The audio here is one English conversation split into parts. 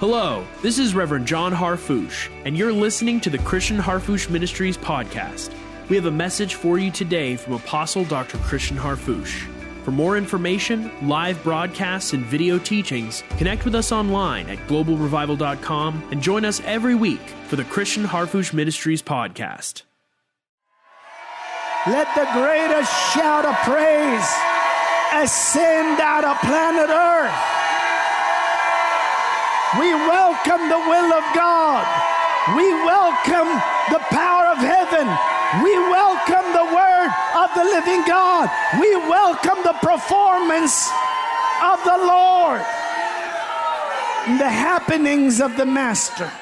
Hello, this is Reverend John Harfouche, and you're listening to the Christian Harfouche Ministries podcast. We have a message for you today from Apostle Dr. Christian Harfouche. For more information, live broadcasts, and video teachings, connect with us online at globalrevival.com and join us every week for the Christian Harfouche Ministries podcast. Let the greatest shout of praise ascend out of planet Earth. We welcome the will of God. We welcome the power of heaven. We welcome the word of the living God. We welcome the performance of the Lord. And the happenings of the Master.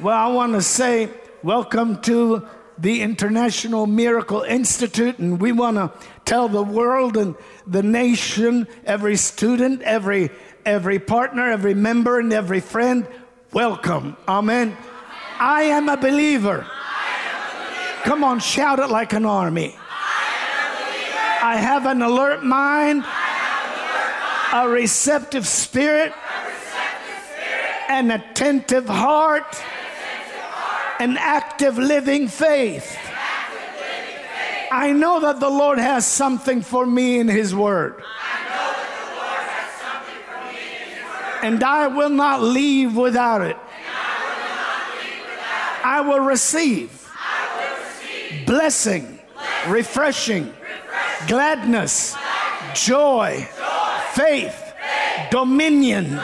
Well, I want to say welcome to the International Miracle Institute, and we want to tell the world and the nation, every student, every every partner, every member, and every friend, welcome. Amen. I am a believer. Come on, shout it like an army. I have an alert mind, a receptive spirit, an attentive heart an active living faith. I know that the Lord has something for me in His Word. And I will not leave without it. I will receive, blessing, refreshing, gladness, joy, faith, dominion,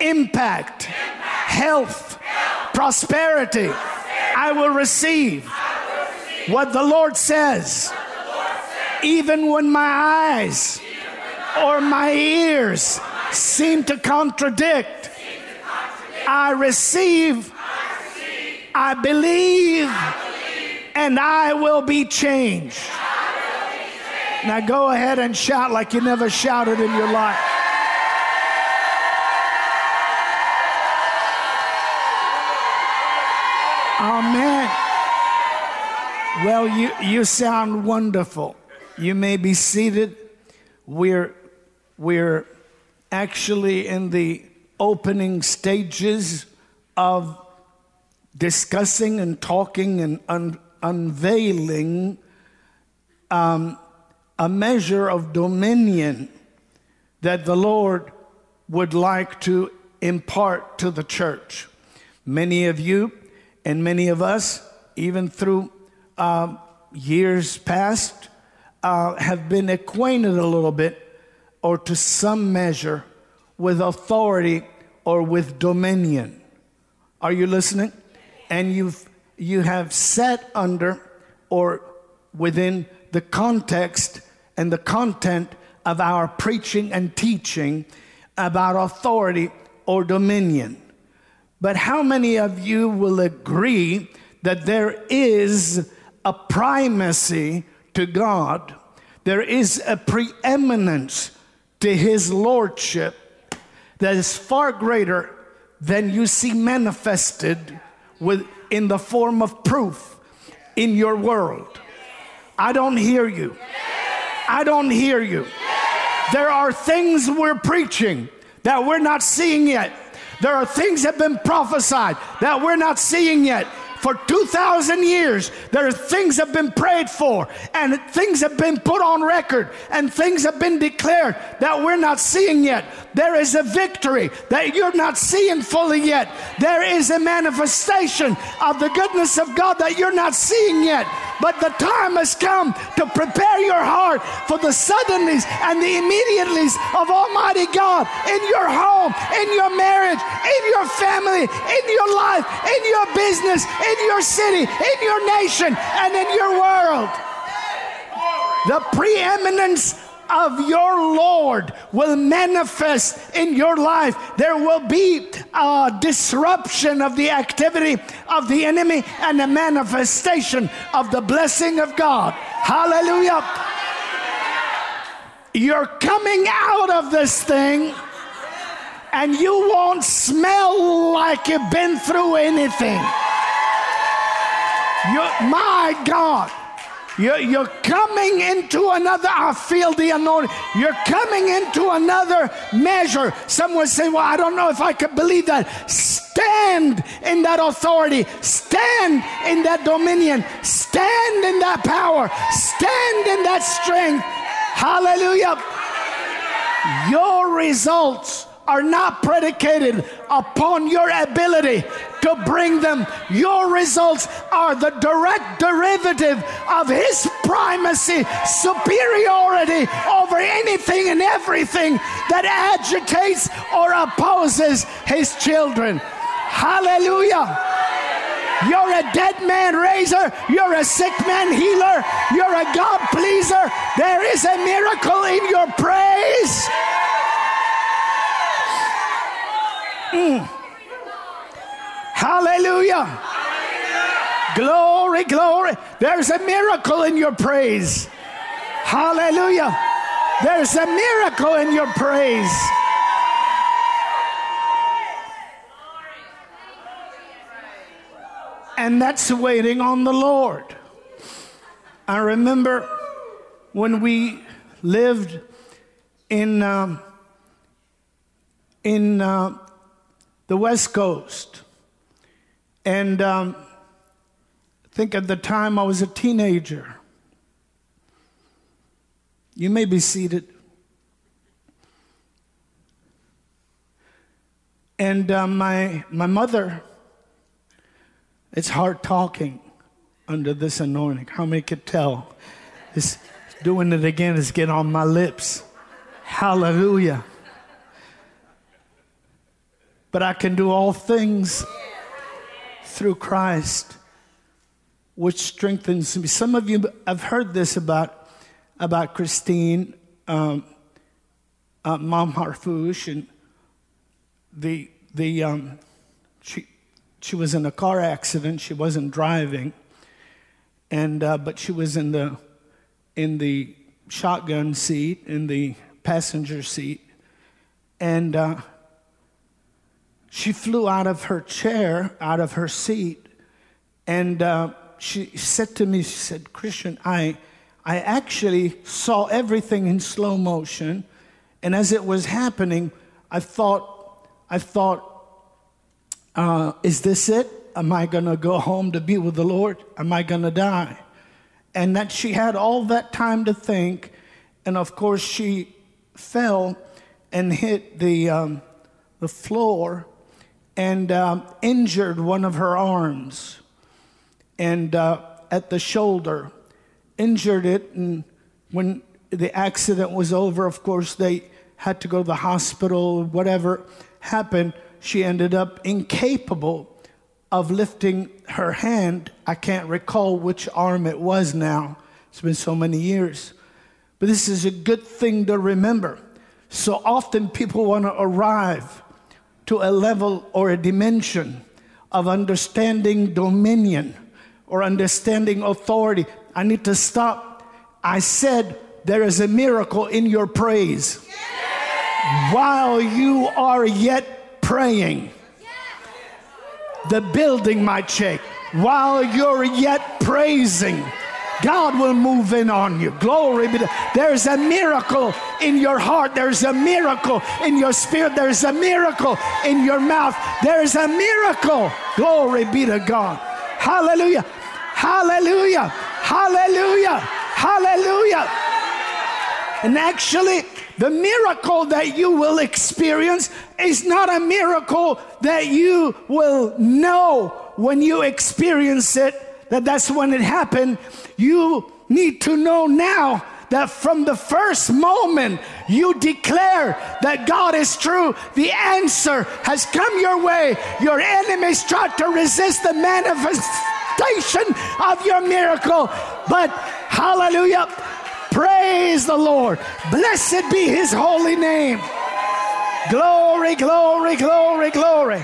impact, health, prosperity. I will receive what the Lord says, even when my eyes or my ears seem to contradict. I receive, I believe, and I will be changed. Now go ahead and shout like you never shouted in your life. Amen. Well, you, you sound wonderful. You may be seated. We're, we're actually in the opening stages of discussing and talking and un- unveiling um, a measure of dominion that the Lord would like to impart to the church. Many of you and many of us, even through uh, years past, uh, have been acquainted a little bit or to some measure with authority or with dominion. Are you listening? And you've you have sat under or within the context and the content of our preaching and teaching about authority or dominion. But how many of you will agree that there is a primacy to God? There is a preeminence to His Lordship that is far greater than you see manifested with, in the form of proof in your world. I don't hear you. I don't hear you. There are things we're preaching that we're not seeing yet. There are things that have been prophesied that we're not seeing yet. For 2,000 years, there are things have been prayed for, and things have been put on record, and things have been declared that we're not seeing yet. There is a victory that you're not seeing fully yet. There is a manifestation of the goodness of God that you're not seeing yet. But the time has come to prepare your heart for the suddenlies and the immediatelys of Almighty God in your home, in your marriage, in your family, in your life, in your business, in your city, in your nation, and in your world. The preeminence of your Lord will manifest in your life. There will be a disruption of the activity of the enemy and a manifestation of the blessing of God. Hallelujah. You're coming out of this thing and you won't smell like you've been through anything. You, my God. You're, you're coming into another, I feel the anointing. You're coming into another measure. Someone say, Well, I don't know if I could believe that. Stand in that authority, stand in that dominion, stand in that power, stand in that strength. Hallelujah. Your results are not predicated upon your ability to bring them. Your results are the direct derivative of His primacy, superiority over anything and everything that agitates or opposes His children. Hallelujah. You're a dead man raiser. You're a sick man healer. You're a God pleaser. There is a miracle in your praise. Mm. Hallelujah. Hallelujah. Glory, glory. There's a miracle in your praise. Hallelujah. There's a miracle in your praise. And that's waiting on the Lord. I remember when we lived in, um, in uh, the West Coast. And um, I think at the time I was a teenager. You may be seated. And uh, my, my mother, it's hard talking under this anointing. How many could tell? It's doing it again is getting on my lips. Hallelujah but I can do all things through Christ, which strengthens me. Some of you have heard this about, about Christine, um, uh, Mom Harfouche, and the, the, um, she, she was in a car accident. She wasn't driving, and, uh, but she was in the, in the shotgun seat, in the passenger seat, and uh, she flew out of her chair, out of her seat, and uh, she said to me, she said, Christian, I, I actually saw everything in slow motion, and as it was happening, I thought, I thought, uh, is this it? Am I going to go home to be with the Lord? Am I going to die? And that she had all that time to think, and of course she fell and hit the um, the floor and uh, injured one of her arms and uh, at the shoulder, injured it. And when the accident was over, of course, they had to go to the hospital. Whatever happened, she ended up incapable of lifting her hand. I can't recall which arm it was now. It's been so many years. But this is a good thing to remember. So often people want to arrive to a level or a dimension of understanding dominion or understanding authority. I need to stop. I said there is a miracle in your praise. While you are yet praying, the building might shake. While you're yet praising, God will move in on you. Glory be to There's a miracle in your heart. There's a miracle in your spirit. There's a miracle in your mouth. There's a miracle. Glory be to God. Hallelujah. Hallelujah. Hallelujah. Hallelujah. And actually, the miracle that you will experience is not a miracle that you will know when you experience it that that's when it happened. You need to know now that from the first moment you declare that God is true, the answer has come your way. Your enemies try to resist the manifestation of your miracle, but hallelujah, praise the Lord. Blessed be his holy name. Glory, glory, glory, glory.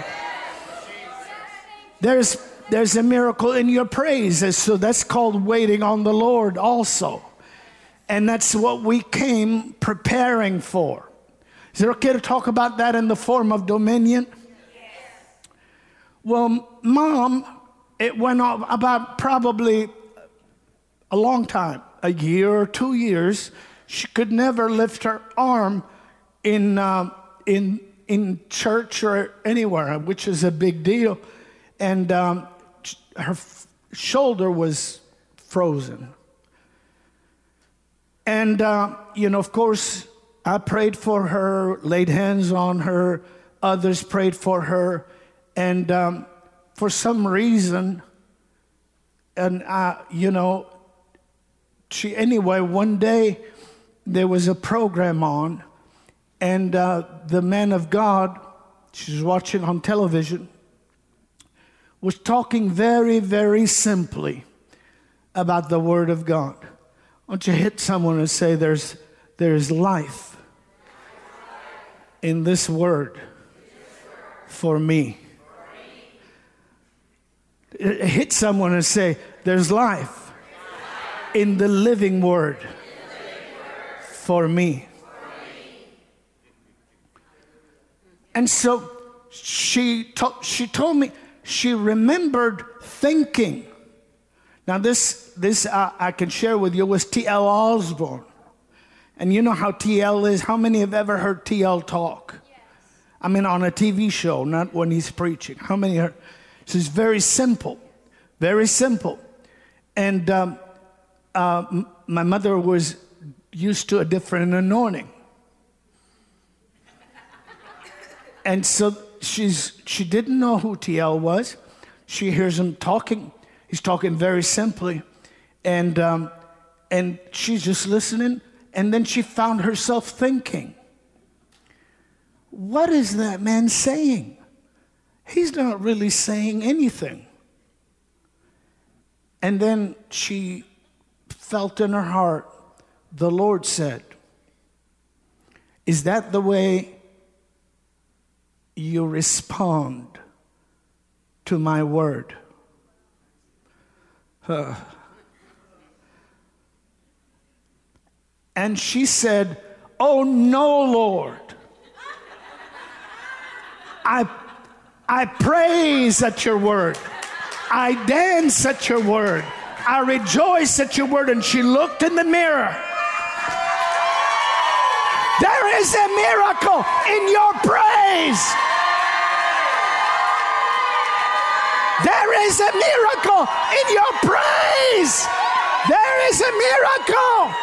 There's there's a miracle in your praise. So that's called waiting on the Lord also. And that's what we came preparing for. Is it okay to talk about that in the form of dominion? Well, mom, it went on about probably a long time, a year or two years. She could never lift her arm in, um, in, in church or anywhere, which is a big deal. And um, her f- shoulder was frozen. And, uh, you know, of course, I prayed for her, laid hands on her, others prayed for her. And um, for some reason, and uh, you know, she anyway. One day there was a program on, and uh, the man of God, she was watching on television, was talking very, very simply about the Word of God. Why don't you hit someone and say, "There's, there's life in this Word for me." hit someone and say, There's life in the living word for me. And so she, to- she told me she remembered thinking. Now, this, this uh, I can share with you was T.L. Osborn. And you know how TL is? How many have ever heard TL talk? I mean, on a TV show, not when he's preaching. How many heard? So it's very simple, very simple. And um, uh, my mother was used to a different anointing. And so she's, she didn't know who TL was. She hears him talking. He's talking very simply. And, um, and she's just listening. And then she found herself thinking, what is that man saying? He's not really saying anything. And then she felt in her heart, the Lord said, Is that the way you respond to my word? Uh. And she said, Oh no, Lord. I I praise at your word. I dance at your word. I rejoice at your word. And she looked in the mirror. There is a miracle in your praise. There is a miracle in your praise. There is a miracle.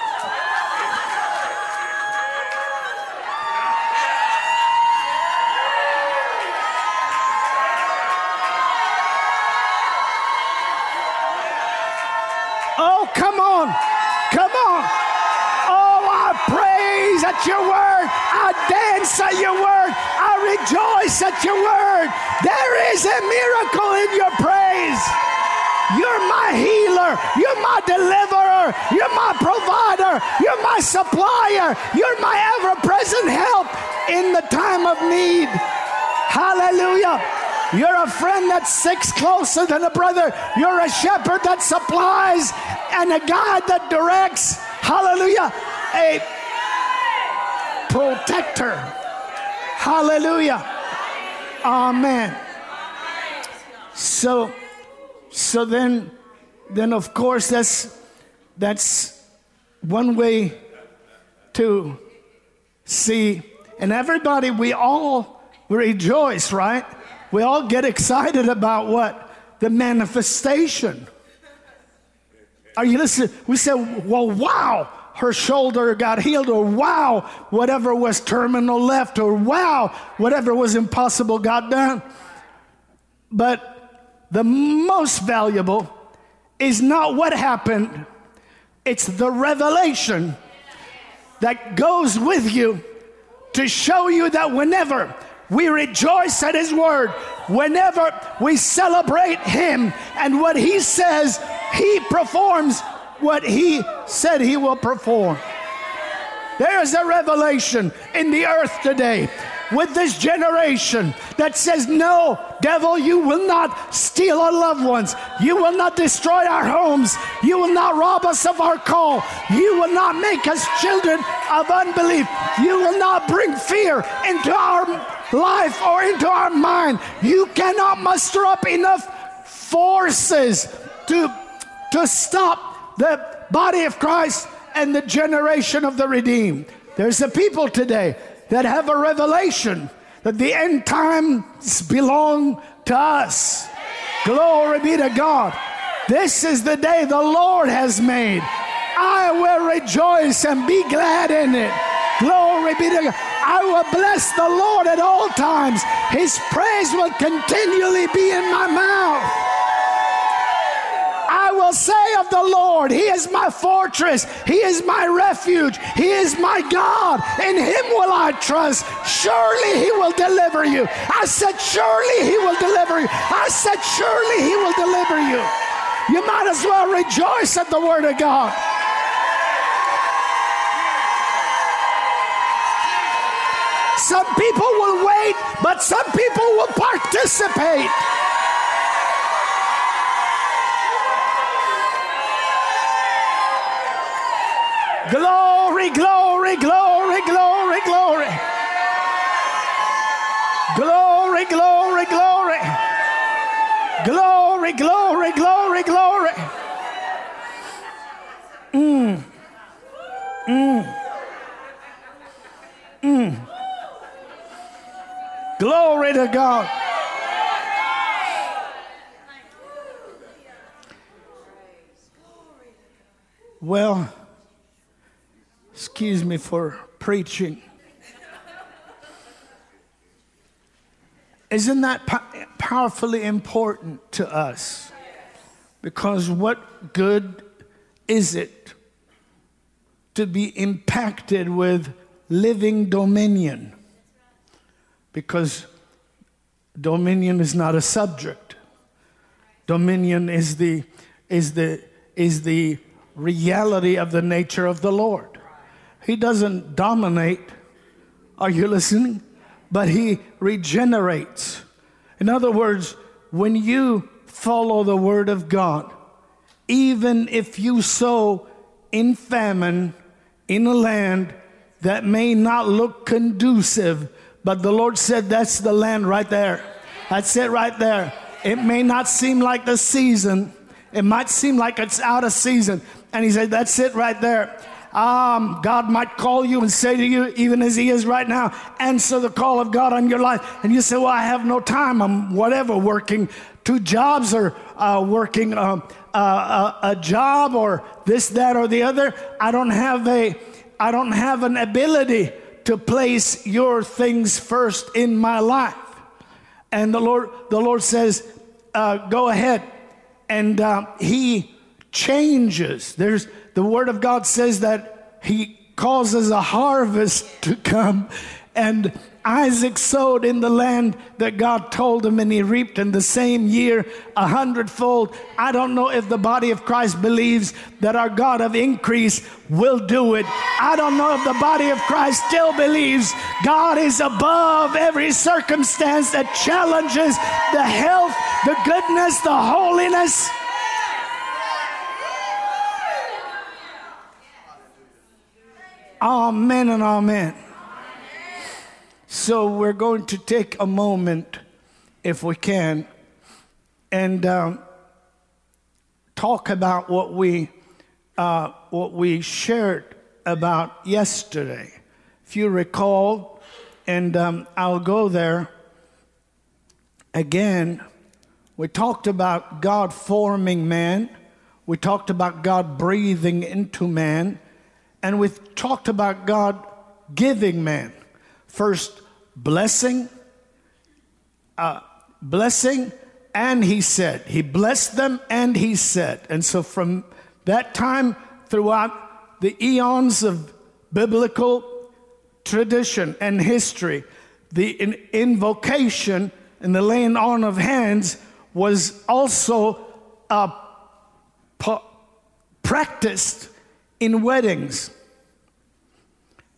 Oh, come on. Come on. At your word. I dance at your word. I rejoice at your word. There is a miracle in your praise. You're my healer. You're my deliverer. You're my provider. You're my supplier. You're my ever present help in the time of need. Hallelujah. You're a friend that sticks closer than a brother. You're a shepherd that supplies and a guide that directs. Hallelujah. A protector. Hallelujah. Amen. So, so then, then of course that's that's one way to see, and everybody, we all rejoice, right? We all get excited about what? The manifestation. Are you listening? We say, well, wow, her shoulder got healed, or wow, whatever was terminal left, or wow, whatever was impossible got done. But the most valuable is not what happened, it's the revelation that goes with you to show you that whenever we rejoice at His Word, whenever we celebrate Him and what He says, He performs what He said He will perform. There is a revelation in the earth today with this generation that says, No, devil, you will not steal our loved ones. You will not destroy our homes. You will not rob us of our call. You will not make us children of unbelief. You will not bring fear into our life or into our mind. You cannot muster up enough forces to, to stop the body of Christ and the generation of the redeemed. There's a people today that have a revelation that the end times belong to us. Glory be to God. This is the day the Lord has made. I will rejoice and be glad in it. Glory be to God. I will bless the Lord at all times. His praise will continually be in my mouth will say of the Lord, He is my fortress, He is my refuge, He is my God. In Him will I trust. Surely He will deliver you. I said, Surely He will deliver you. I said, Surely He will deliver you. You might as well rejoice at the Word of God. Some people will wait, but some people will participate. Glory, glory, glory, glory, glory. Glory, glory, glory. Glory, glory, glory, glory. Mm. Mm. Mm. Glory to God. Well, Excuse me for preaching. Isn't that po- powerfully important to us? Because what good is it to be impacted with living dominion? Because dominion is not a subject. Dominion is the, is the, is the reality of the nature of the Lord. He doesn't dominate. Are you listening? But He regenerates. In other words, when you follow the Word of God, even if you sow in famine in a land that may not look conducive, but the Lord said that's the land right there. That's it right there. It may not seem like the season, it might seem like it's out of season. And He said, That's it right there. Um, God might call you and say to you, even as He is right now, answer the call of God on your life. And you say, Well, I have no time. I'm whatever, working two jobs or uh, working uh, uh, a job or this, that, or the other. I don't have a, I don't have an ability to place your things first in my life. And the Lord, the Lord says, uh, Go ahead. And uh, He changes. There's the Word of God says that He causes a harvest to come. And Isaac sowed in the land that God told him, and he reaped in the same year a hundredfold. I don't know if the body of Christ believes that our God of increase will do it. I don't know if the body of Christ still believes God is above every circumstance that challenges the health, the goodness, the holiness Amen and amen. So we're going to take a moment, if we can, and um, talk about what we uh, what we shared about yesterday. If you recall, and um, I'll go there again. We talked about God forming man. We talked about God breathing into man and we've talked about God giving man first blessing, uh, blessing, and he said. He blessed them and he said. And so from that time throughout the eons of biblical tradition and history, the in- invocation and the laying on of hands was also uh, practiced in weddings.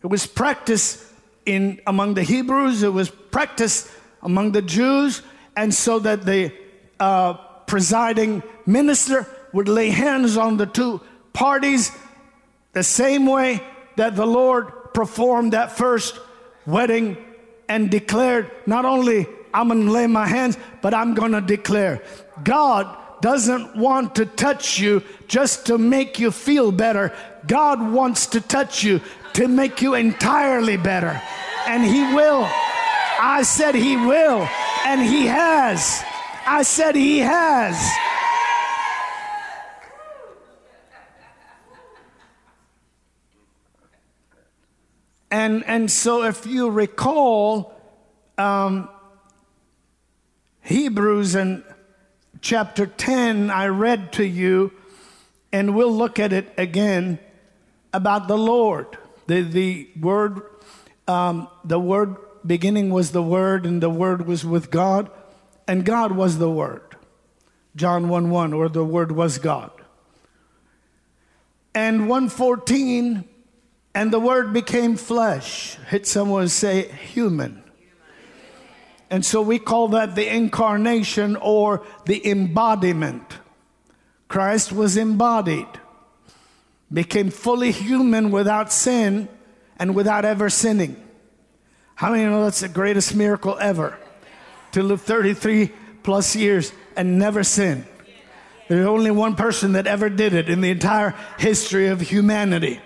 It was practiced in among the Hebrews. It was practiced among the Jews, and so that the uh, presiding minister would lay hands on the two parties the same way that the Lord performed that first wedding and declared not only I'm to lay my hands, but I'm to declare God doesn't want to touch you just to make you feel better. God wants to touch you to make you entirely better. And He will. I said He will. And He has. I said He has. And, and so, if you recall, um, Hebrews and chapter 10, I read to you, and we'll look at it again about the Lord. The, the word, um, the word beginning was the Word, and the Word was with God, and God was the Word. John 1 1, or the Word was God. And 114, and the Word became flesh. Hit someone say human. And so we call that the incarnation or the embodiment. Christ was embodied, became fully human without sin and without ever sinning. How many know that's the greatest miracle ever? To live 33 plus years and never sin. There's only one person that ever did it in the entire history of humanity.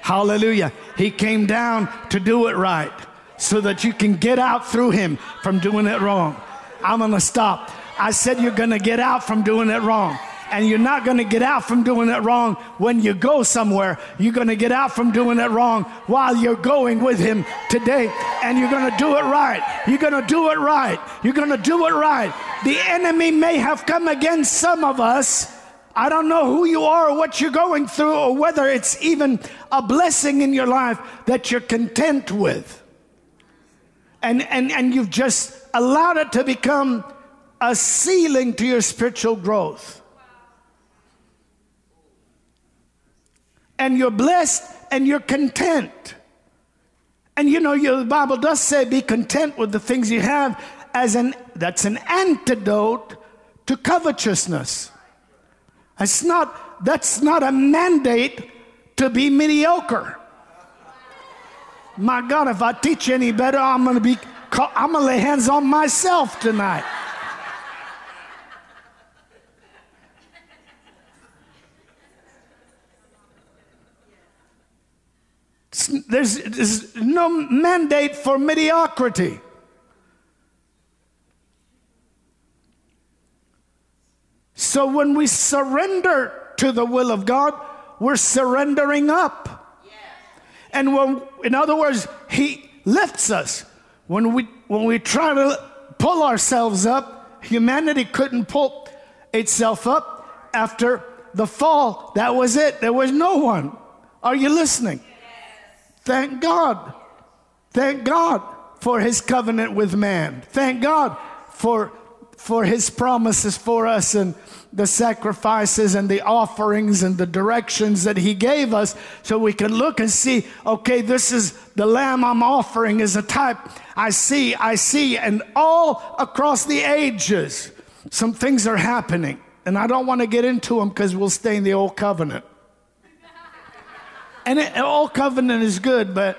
Hallelujah. He came down to do it right so that you can get out through him from doing it wrong. I'm going to stop. I said you're going to get out from doing it wrong. And you're not going to get out from doing it wrong when you go somewhere. You're going to get out from doing it wrong while you're going with him today. And you're going to do it right. You're going to do it right. You're going to do it right. The enemy may have come against some of us. I don't know who you are or what you're going through or whether it's even a blessing in your life that you're content with and, and, and you've just allowed it to become a ceiling to your spiritual growth. And you're blessed and you're content. And you know, the Bible does say be content with the things you have as an that's an antidote to covetousness. It's not that's not a mandate to be mediocre. My God, if I teach any better, I'm going to be, I'm going to lay hands on myself tonight. There's, there's no mandate for mediocrity. So when we surrender to the will of God, we're surrendering up. And when, in other words, He lifts us. When we, when we try to pull ourselves up, humanity couldn't pull itself up after the fall. That was it. There was no one. Are you listening? Thank God. Thank God for his covenant with man. Thank God for for his promises for us and the sacrifices and the offerings and the directions that he gave us so we can look and see okay this is the lamb i'm offering is a type i see i see and all across the ages some things are happening and i don't want to get into them because we'll stay in the old covenant and it, old covenant is good but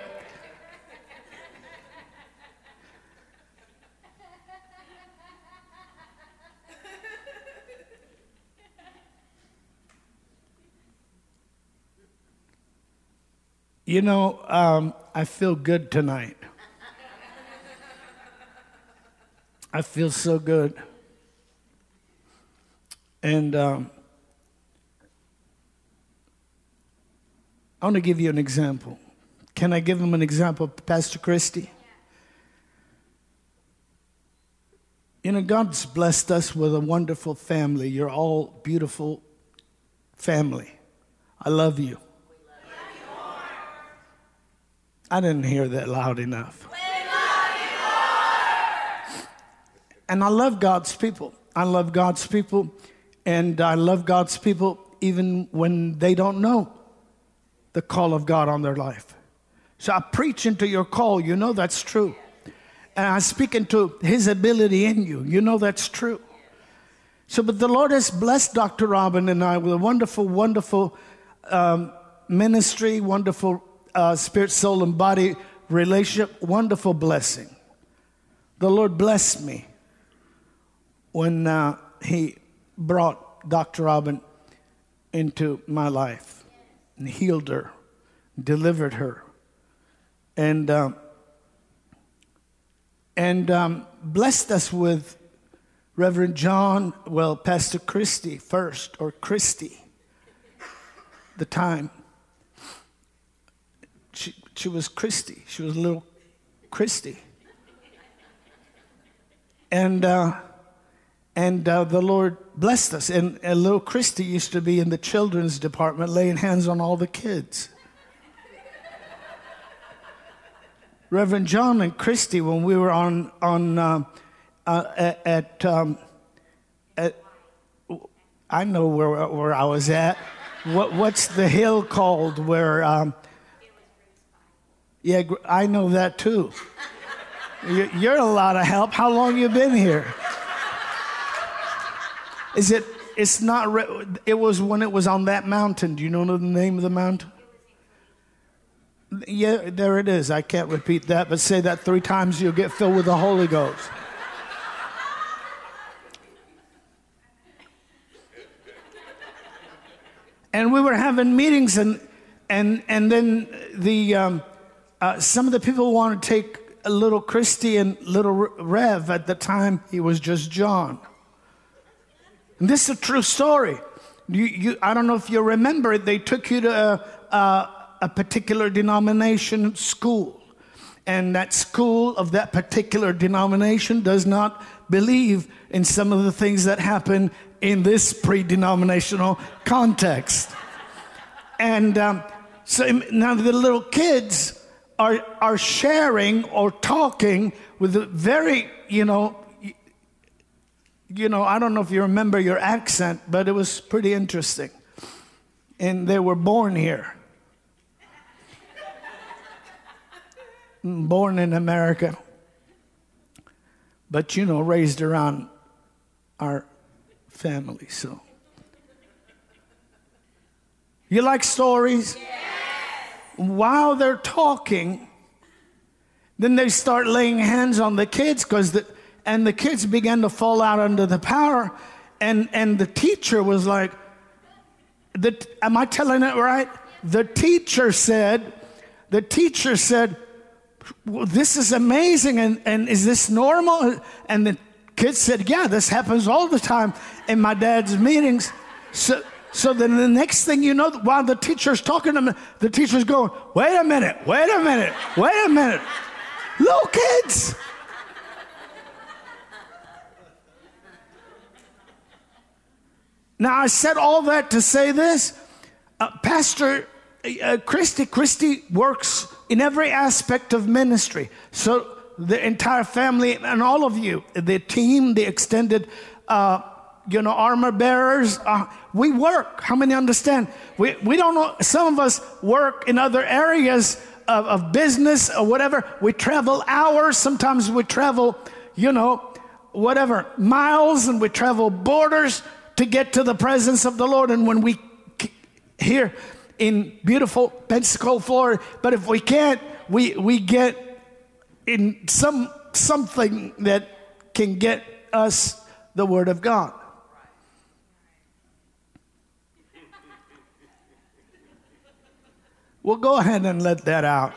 You know, um, I feel good tonight. I feel so good. And um, I want to give you an example. Can I give him an example, Pastor Christie? You know, God's blessed us with a wonderful family. You're all beautiful family. I love you. I didn't hear that loud enough. And I love God's people. I love God's people. And I love God's people even when they don't know the call of God on their life. So I preach into your call. You know that's true. And I speak into His ability in you. You know that's true. So, but the Lord has blessed Dr. Robin and I with a wonderful, wonderful um, ministry, wonderful uh, spirit, soul, and body relationship, wonderful blessing. The Lord blessed me when uh, He brought Dr. Robin into my life and healed her, delivered her, and um, and um, blessed us with Reverend John, well, Pastor Christie first, or Christie, the time. She, she was Christie. She was little Christie. And, uh, and uh, the Lord blessed us. And, and little Christie used to be in the children's department laying hands on all the kids. Reverend John and Christie, when we were on, on uh, uh, at, um, at, I know where, where I was at. What, what's the hill called where, um, yeah, I know that too. You're a lot of help. How long you been here? Is it? It's not. It was when it was on that mountain. Do you know the name of the mountain? Yeah, there it is. I can't repeat that, but say that three times. You'll get filled with the Holy Ghost. and we were having meetings, and and and then the um, uh, some of the people wanted to take a little Christie and little Rev. At the time, he was just John. And this is a true story. You, you, I don't know if you remember it. They took you to a, a, a particular denomination school, and that school of that particular denomination does not believe in some of the things that happen in this pre-denominational context. And um, so now the little kids are, are sharing or talking with a very, you know, you know, I don't know if you remember your accent, but it was pretty interesting. And they were born here. born in America. But, you know, raised around our family, so. You like stories? while they're talking, then they start laying hands on the kids because the, and the kids began to fall out under the power. And, and the teacher was like, the, am I telling it right? The teacher said, the teacher said, well, this is amazing and, and is this normal? And the kids said, yeah, this happens all the time in my dad's meetings. So, so then the next thing you know, while the teacher's talking to me the teacher's going, wait a minute, wait a minute, wait a minute. Little kids. Now, I said all that to say this. Uh, Pastor uh, Christie, Christie works in every aspect of ministry. So the entire family and all of you, the team, the extended uh, you know, armor bearers. Uh, we work. How many understand? We, we don't know. Some of us work in other areas of, of business or whatever. We travel hours. Sometimes we travel, you know, whatever, miles, and we travel borders to get to the presence of the Lord. And when we here in beautiful Pensacola, Florida, but if we can't, we, we get in some something that can get us the Word of God. Well, go ahead and let that out.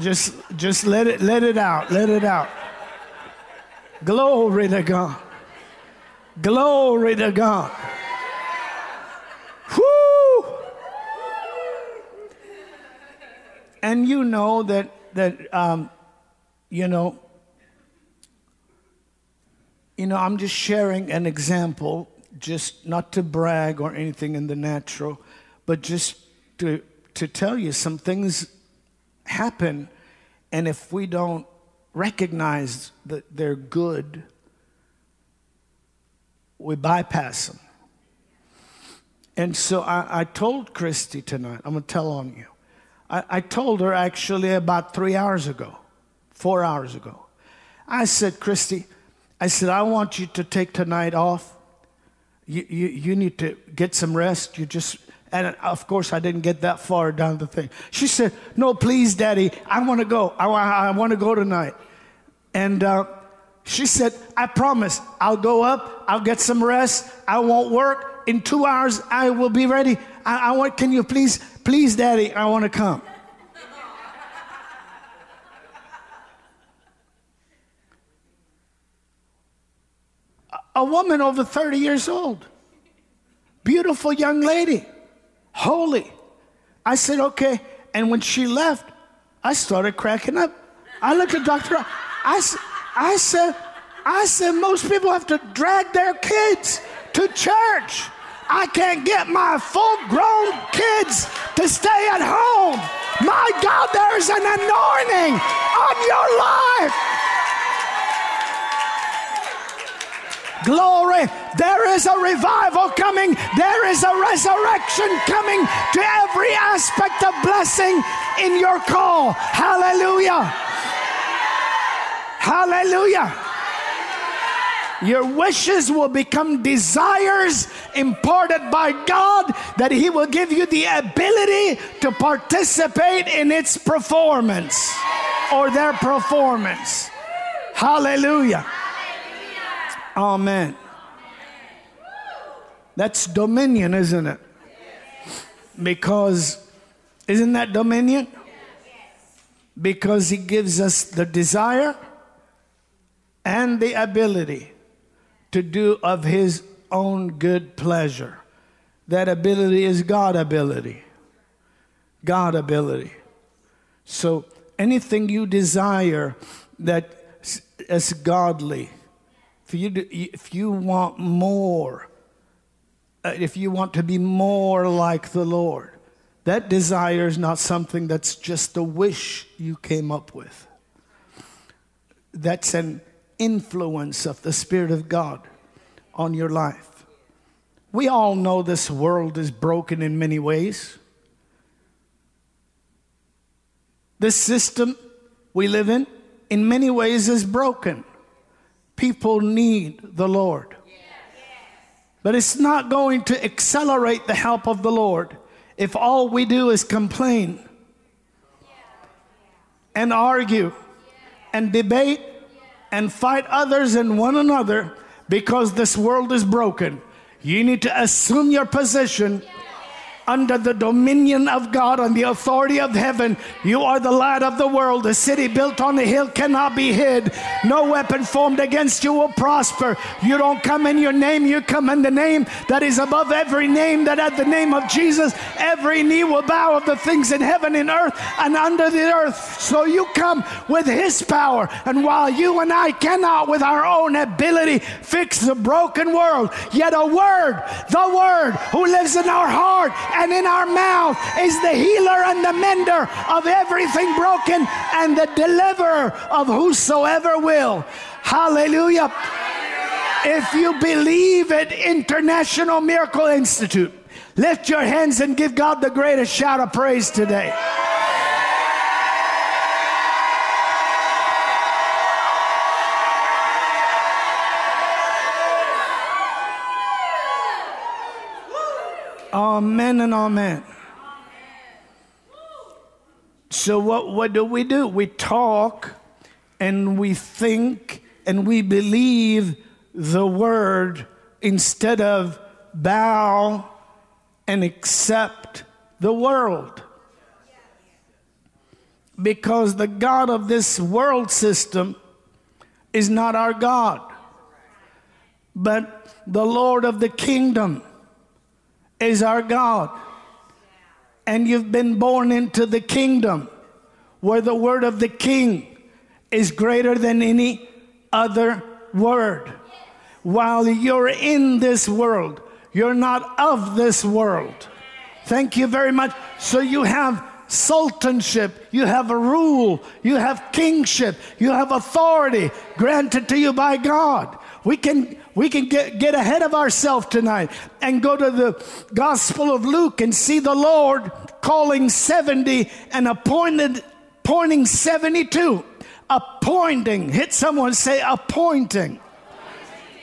just, just let it, let it out. Let it out. Glory to God. Glory to God. Whoo! And you know that that um, you know, you know, I'm just sharing an example just not to brag or anything in the natural, but just to, to tell you some things happen, and if we don't recognize that they're good, we bypass them. And so I, I told Christy tonight, I'm going to tell on you. I, I told her actually about three hours ago, four hours ago. I said, Christy, I said, I want you to take tonight off you, you, you need to get some rest. You just, and of course, I didn't get that far down the thing. She said, No, please, Daddy, I want to go. I, I, I want to go tonight. And uh, she said, I promise, I'll go up, I'll get some rest, I won't work. In two hours, I will be ready. I, I want, can you please, please, Daddy, I want to come. a woman over 30 years old, beautiful young lady, holy. I said, okay. And when she left, I started cracking up. I looked at Dr. I, I said, I said, most people have to drag their kids to church. I can't get my full grown kids to stay at home. My God, there's an anointing on your life. Glory. There is a revival coming. There is a resurrection coming to every aspect of blessing in your call. Hallelujah. Hallelujah. Your wishes will become desires imparted by God that He will give you the ability to participate in its performance or their performance. Hallelujah. Amen. That's dominion, isn't it? Because, isn't that dominion? Because He gives us the desire and the ability to do of His own good pleasure. That ability is God ability. God ability. So anything you desire that is godly, if you, do, if you want more, uh, if you want to be more like the Lord, that desire is not something that's just a wish you came up with. That's an influence of the Spirit of God on your life. We all know this world is broken in many ways. This system we live in, in many ways, is broken. People need the Lord. But it's not going to accelerate the help of the Lord if all we do is complain and argue and debate and fight others and one another because this world is broken. You need to assume your position under the dominion of God and the authority of heaven. You are the light of the world. The city built on the hill cannot be hid. No weapon formed against you will prosper. You don't come in your name, you come in the name that is above every name, that at the name of Jesus, every knee will bow of the things in heaven and earth and under the earth. So you come with his power. And while you and I cannot, with our own ability, fix the broken world, yet a word, the word who lives in our heart and in our mouth is the healer and the mender of everything broken and the deliverer of whosoever will. Hallelujah. If you believe at International Miracle Institute, lift your hands and give God the greatest shout of praise today. Amen and amen. So, what, what do we do? We talk and we think and we believe the word instead of bow and accept the world. Because the God of this world system is not our God, but the Lord of the kingdom is our God. And you've been born into the kingdom where the word of the king is greater than any other word. While you're in this world, you're not of this world. Thank you very much. So you have sultanship, you have a rule, you have kingship, you have authority granted to you by God. We can we can get, get ahead of ourselves tonight and go to the Gospel of Luke and see the Lord calling 70 and appointed, appointing 72. Appointing. Hit someone, say appointing.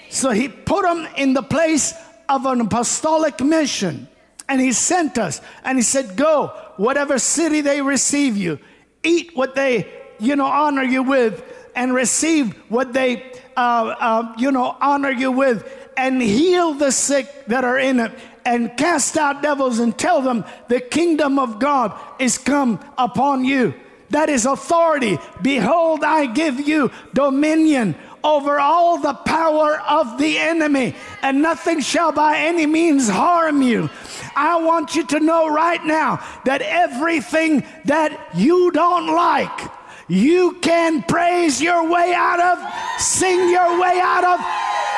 So he put them in the place of an apostolic mission. And he sent us. And he said, Go, whatever city they receive you, eat what they, you know, honor you with, and receive what they uh, uh, you know, honor you with, and heal the sick that are in it, and cast out devils and tell them the kingdom of God is come upon you. That is authority. Behold, I give you dominion over all the power of the enemy, and nothing shall by any means harm you. I want you to know right now that everything that you don't like, you can praise your way out of, sing your way out of,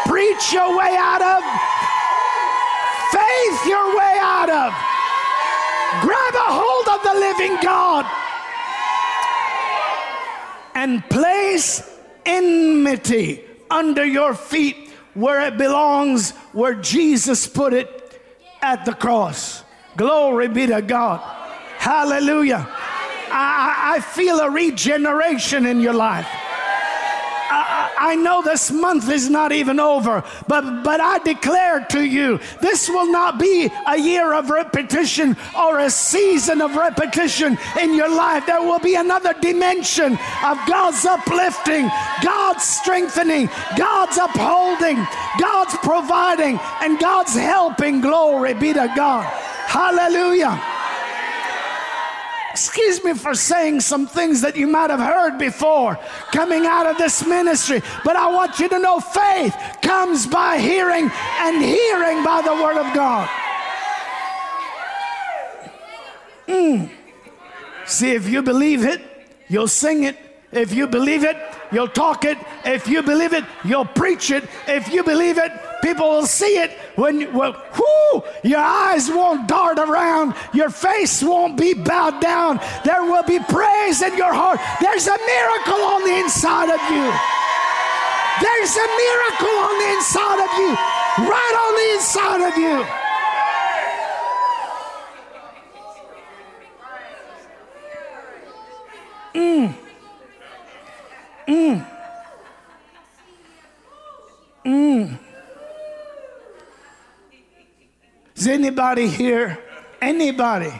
preach your way out of, faith your way out of. Grab a hold of the living God and place enmity under your feet where it belongs, where Jesus put it at the cross. Glory be to God. Hallelujah. I, I feel a regeneration in your life. I know this month is not even over, but, but I declare to you, this will not be a year of repetition or a season of repetition in your life. There will be another dimension of God's uplifting, God's strengthening, God's upholding, God's providing, and God's helping. Glory be to God. Hallelujah. Excuse me for saying some things that you might have heard before coming out of this ministry, but I want you to know faith comes by hearing and hearing by the Word of God. Mm. See, if you believe it, you'll sing it. If you believe it, you'll talk it. If you believe it, you'll preach it. If you believe it, People will see it when, well, whoo, your eyes won't dart around, your face won't be bowed down. There will be praise in your heart. There's a miracle on the inside of you. There's a miracle on the inside of you, right on the inside of you. Mm. Mm. Mm. Is anybody here? Anybody?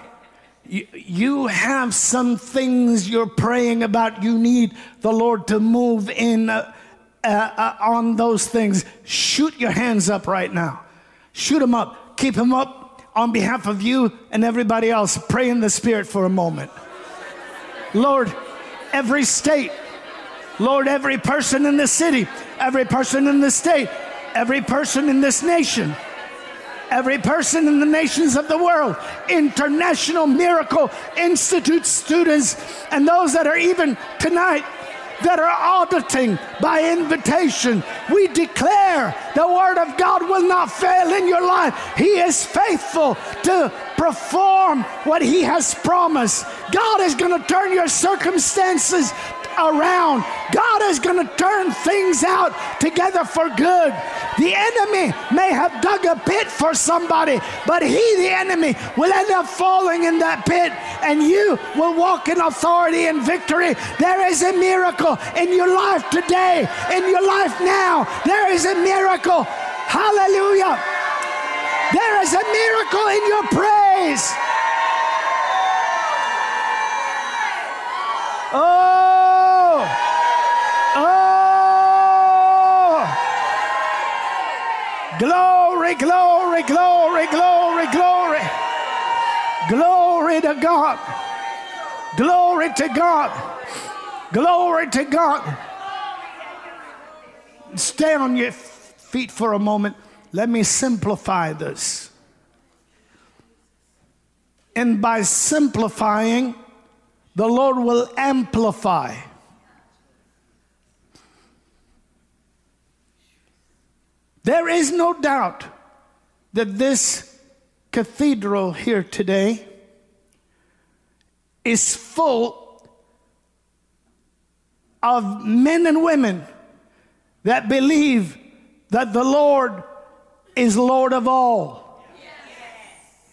You, you have some things you're praying about. You need the Lord to move in uh, uh, uh, on those things. Shoot your hands up right now. Shoot them up. Keep them up on behalf of you and everybody else. Pray in the Spirit for a moment. Lord, every state, Lord, every person in the city, every person in the state, every person in this nation every person in the nations of the world, International Miracle Institute students, and those that are even tonight that are auditing by invitation. We declare the Word of God will not fail in your life. He is faithful to perform what He has promised. God is going to turn your circumstances around. God is going to turn things out together for good. The enemy may have dug a pit for somebody, but he, the enemy, will end up falling in that pit and you will walk in authority and victory. There is a miracle in your life today, in your life now. There is a miracle. Hallelujah. There is a miracle in your praise. Oh! Glory, glory, glory, glory, glory. Glory to God. Glory to God. Glory to God. Stay on your feet for a moment. Let me simplify this. And by simplifying, the Lord will amplify. There is no doubt that this cathedral here today is full of men and women that believe that the Lord is Lord of all.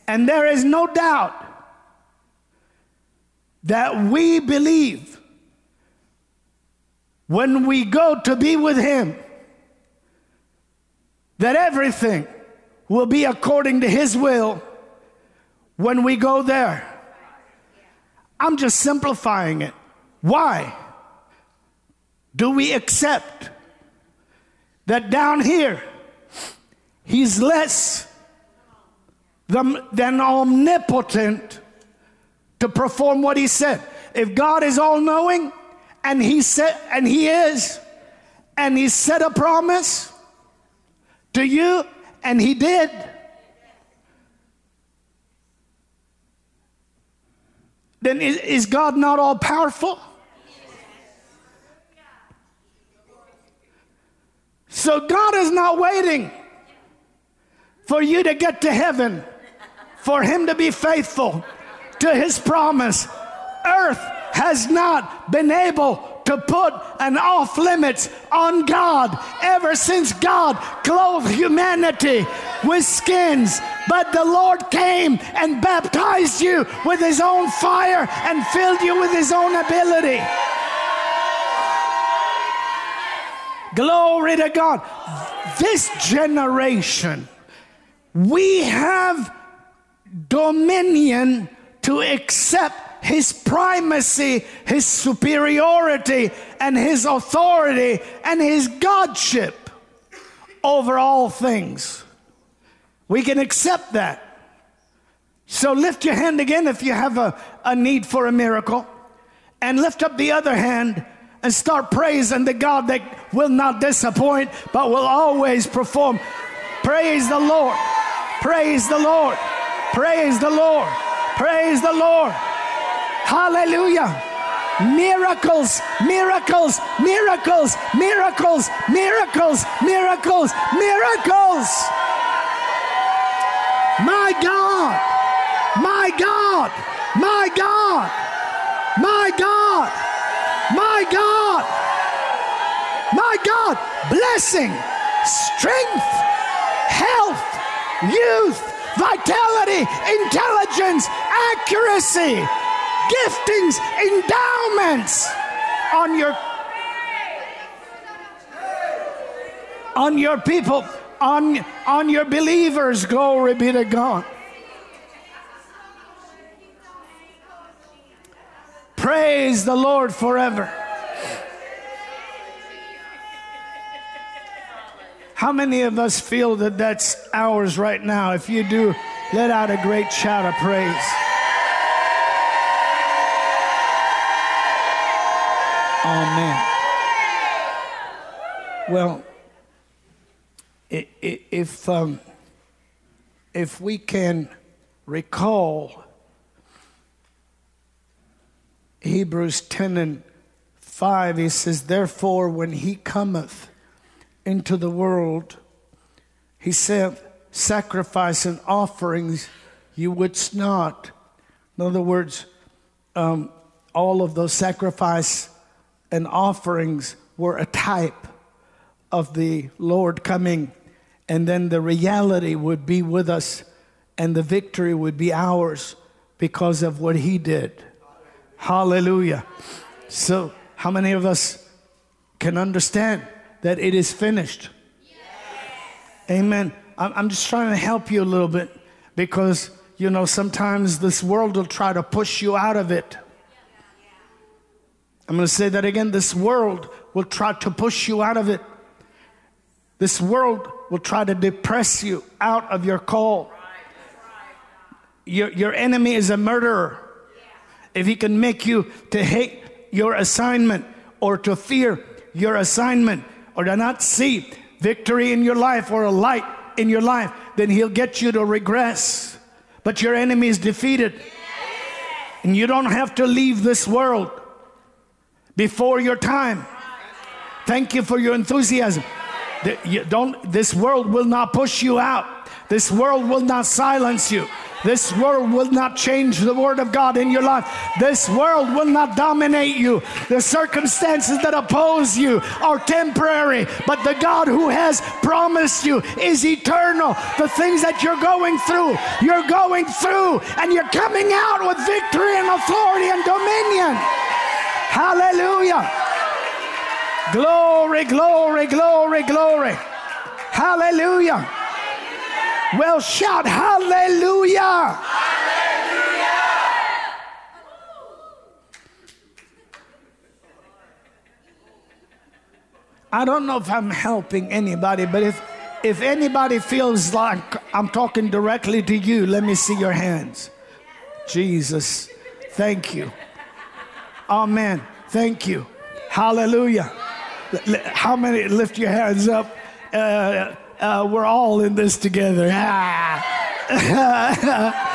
And there is no doubt that we believe when we go to be with Him that everything will be according to His will when we go there. I'm just simplifying it. Why? Do we accept that down here, he's less than, omnipotent to perform what he said. If God is all knowing and he said and he is and he said a promise to you and he did then is, is God not all powerful? So God is not waiting for you to get to heaven, for Him to be faithful to His promise. Earth has not been able to put an off limits on God ever since God clothed humanity with skins. But the Lord came and baptized you with His own fire and filled you with His own ability. Glory to God. This generation, we have dominion to accept his primacy, his superiority, and his authority, and his godship over all things. We can accept that. So lift your hand again if you have a, a need for a miracle, and lift up the other hand and start praising the God that will not disappoint, but will always perform. Praise the Lord. Praise the Lord. Praise the Lord. Praise the Lord. Hallelujah. Miracles, miracles, miracles, miracles, miracles, miracles, miracles. My God, my God, my God, my God, my God, my God. Blessing, strength, health, youth, vitality, intelligence, accuracy, giftings, endowments on your on your people, on, on your believers. Glory be to God. Praise the Lord forever. How many of us feel that that's ours right now? If you do, let out a great shout of praise. Amen. Well, if um, if we can recall Hebrews 10 and 5, he says, Therefore, when he cometh into the world, he said, Sacrifice and offerings you wouldst not. In other words, um, all of those sacrifice and offerings were a type of the Lord coming, and then the reality would be with us, and the victory would be ours because of what He did. Hallelujah. So, how many of us can understand that it is finished? Yes. Amen. I'm just trying to help you a little bit because, you know, sometimes this world will try to push you out of it. I'm going to say that again. This world will try to push you out of it. This world will try to depress you out of your call. Your, your enemy is a murderer. If he can make you to hate your assignment or to fear your assignment or to not see victory in your life or a light in your life, then he'll get you to regress. But your enemy is defeated. And you don't have to leave this world before your time. Thank you for your enthusiasm. don't, this world will not push you out. This world will not silence you. This world will not change the word of God in your life. This world will not dominate you. The circumstances that oppose you are temporary, but the God who has promised you is eternal. The things that you're going through, you're going through, and you're coming out with victory and authority and dominion. Hallelujah. Glory, glory, glory, glory. Hallelujah. Well, shout hallelujah. Hallelujah. I don't know if I'm helping anybody, but if if anybody feels like I'm talking directly to you, let me see your hands. Jesus, thank you. Amen. Thank you. Hallelujah. How many lift your hands up? Uh, uh, we're all in this together. Ah.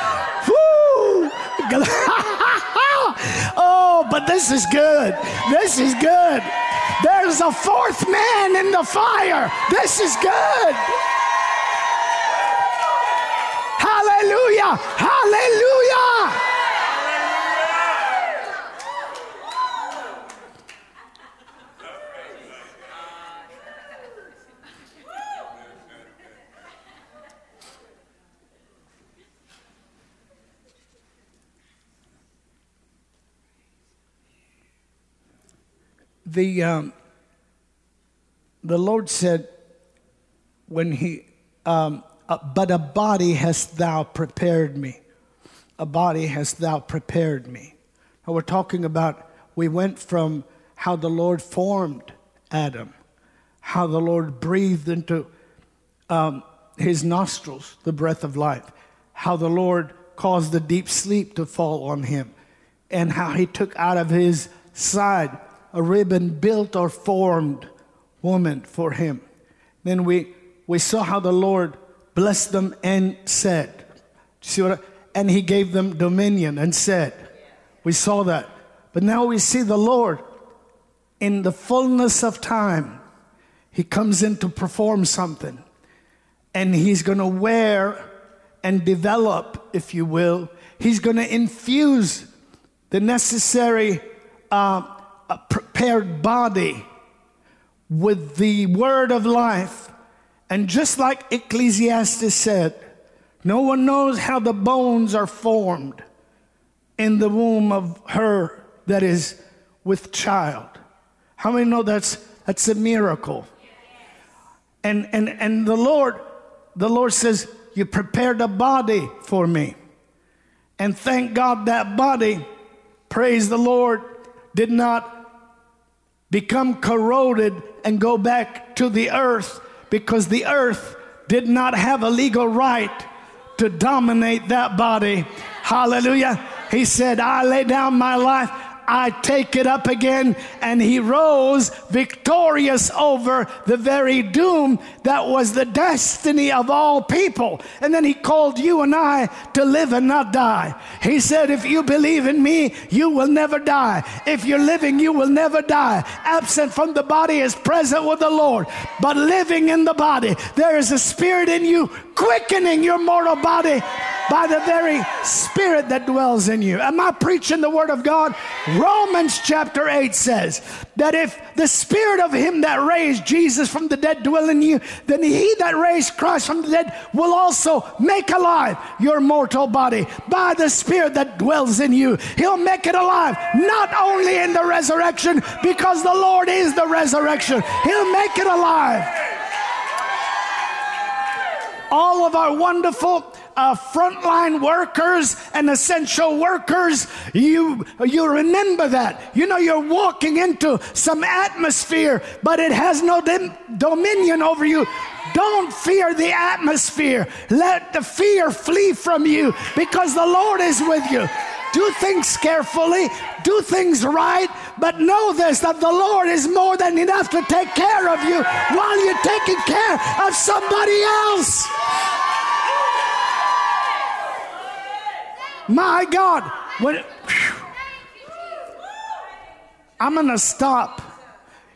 oh, but this is good. This is good. There's a fourth man in the fire. This is good. Hallelujah. Hallelujah. The um, the Lord said when He, um, uh, but a body hast thou prepared me. A body hast thou prepared me. Now we're talking about we went from how the Lord formed Adam, how the Lord breathed into um, his nostrils the breath of life, how the Lord caused the deep sleep to fall on him, and how he took out of his side a ribbon built or formed woman for him. Then we, we saw how the Lord blessed them and said, see what I, and he gave them dominion and said, we saw that. But now we see the Lord in the fullness of time. He comes in to perform something. And he's going to wear and develop, if you will. He's going to infuse the necessary uh, a prepared body with the word of life. And just like Ecclesiastes said, no one knows how the bones are formed in the womb of her that is with child. How many know that's that's a miracle? And and and the Lord, the Lord says, You prepared a body for me. And thank God that body, praise the Lord, did not become corroded and go back to the earth because the earth did not have a legal right to dominate that body. Hallelujah. He said, I lay down my life I take it up again. And he rose victorious over the very doom that was the destiny of all people. And then he called you and I to live and not die. He said, If you believe in me, you will never die. If you're living, you will never die. Absent from the body is present with the Lord, but living in the body, there is a spirit in you quickening your mortal body by the very spirit that dwells in you. Am I preaching the word of God? Romans chapter 8 says that if the spirit of him that raised Jesus from the dead dwell in you, then he that raised Christ from the dead will also make alive your mortal body by the spirit that dwells in you. He'll make it alive, not only in the resurrection, because the Lord is the resurrection. He'll make it alive all of our wonderful uh, frontline workers and essential workers, you, you remember that. You know, you're walking into some atmosphere, but it has no dim- dominion over you. Don't fear the atmosphere. Let the fear flee from you because the Lord is with you. Do things carefully, do things right, but know this that the Lord is more than enough to take care of you while you're taking care of somebody else. My God, when, I'm going to stop.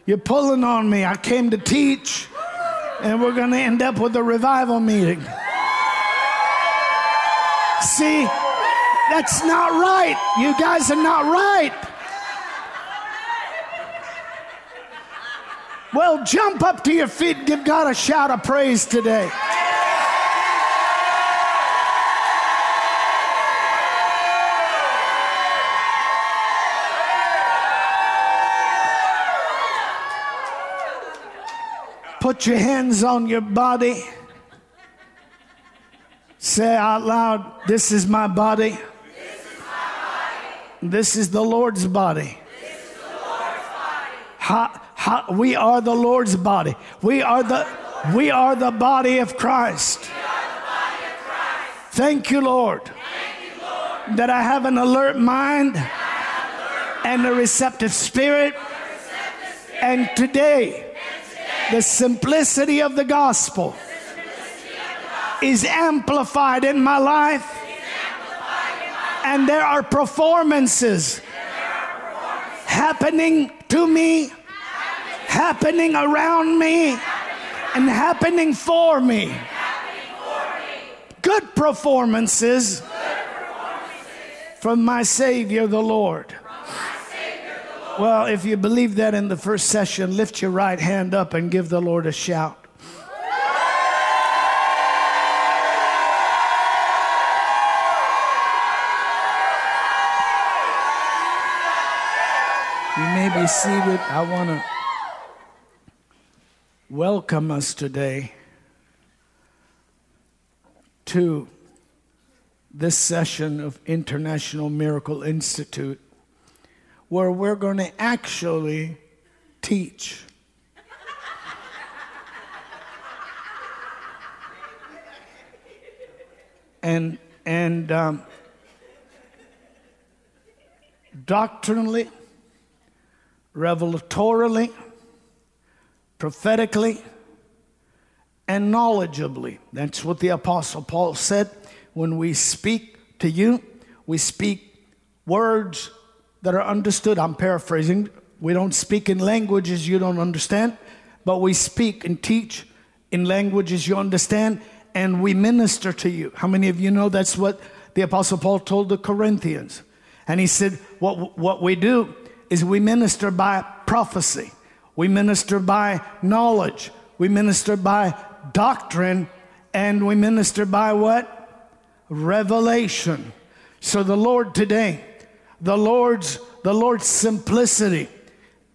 You're pulling on me. I came to teach, and we're going to end up with a revival meeting. See, that's not right. You guys are not right. Well, jump up to your feet and give God a shout of praise today. Put your hands on your body. Say out loud, This is my body. This is, body. The Lord's body. This is the Lord's body. We are the Lord's body. We are the we are the body of Christ. Thank you, Lord, that I have an alert mind and a receptive spirit. And today, the simplicity of the gospel is amplified in my life. And there are performances happening to me, happening around me, and happening for me. Good performances from my Savior the Lord. Well, if you believe that in the first session, lift your right hand up and give the Lord a shout. You may be seated. I want to welcome us today to this session of International Miracle Institute where we're going to actually teach. and and um, doctrinally, revelatorily, prophetically, and knowledgeably. That's what the Apostle Paul said. When we speak to you, we speak words that are understood. I'm paraphrasing. We don't speak in languages you don't understand, but we speak and teach in languages you understand, and we minister to you. How many of you know that's what the Apostle Paul told the Corinthians? And he said, What, what we do is we minister by prophecy, we minister by knowledge, we minister by doctrine, and we minister by what? Revelation. So the Lord today, the Lord's the Lord's simplicity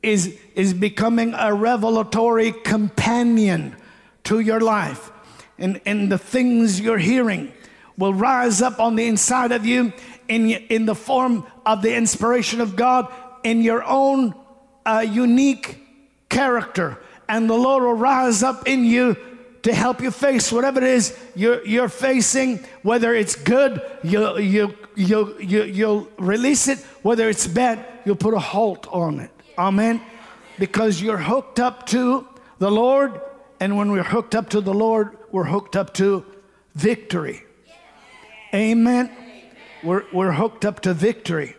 is, is becoming a revelatory companion to your life. And, and the things you're hearing will rise up on the inside of you in, in the form of the inspiration of God in your own uh, unique character. And the Lord will rise up in you to help you face whatever it is you're, you're facing, whether it's good, you, you, you, you, you'll release it, whether it's bad, you'll put a halt on it. Amen. Because you're hooked up to the Lord, and when we're hooked up to the Lord, we're hooked up to victory. Amen. We're, we're hooked up to victory.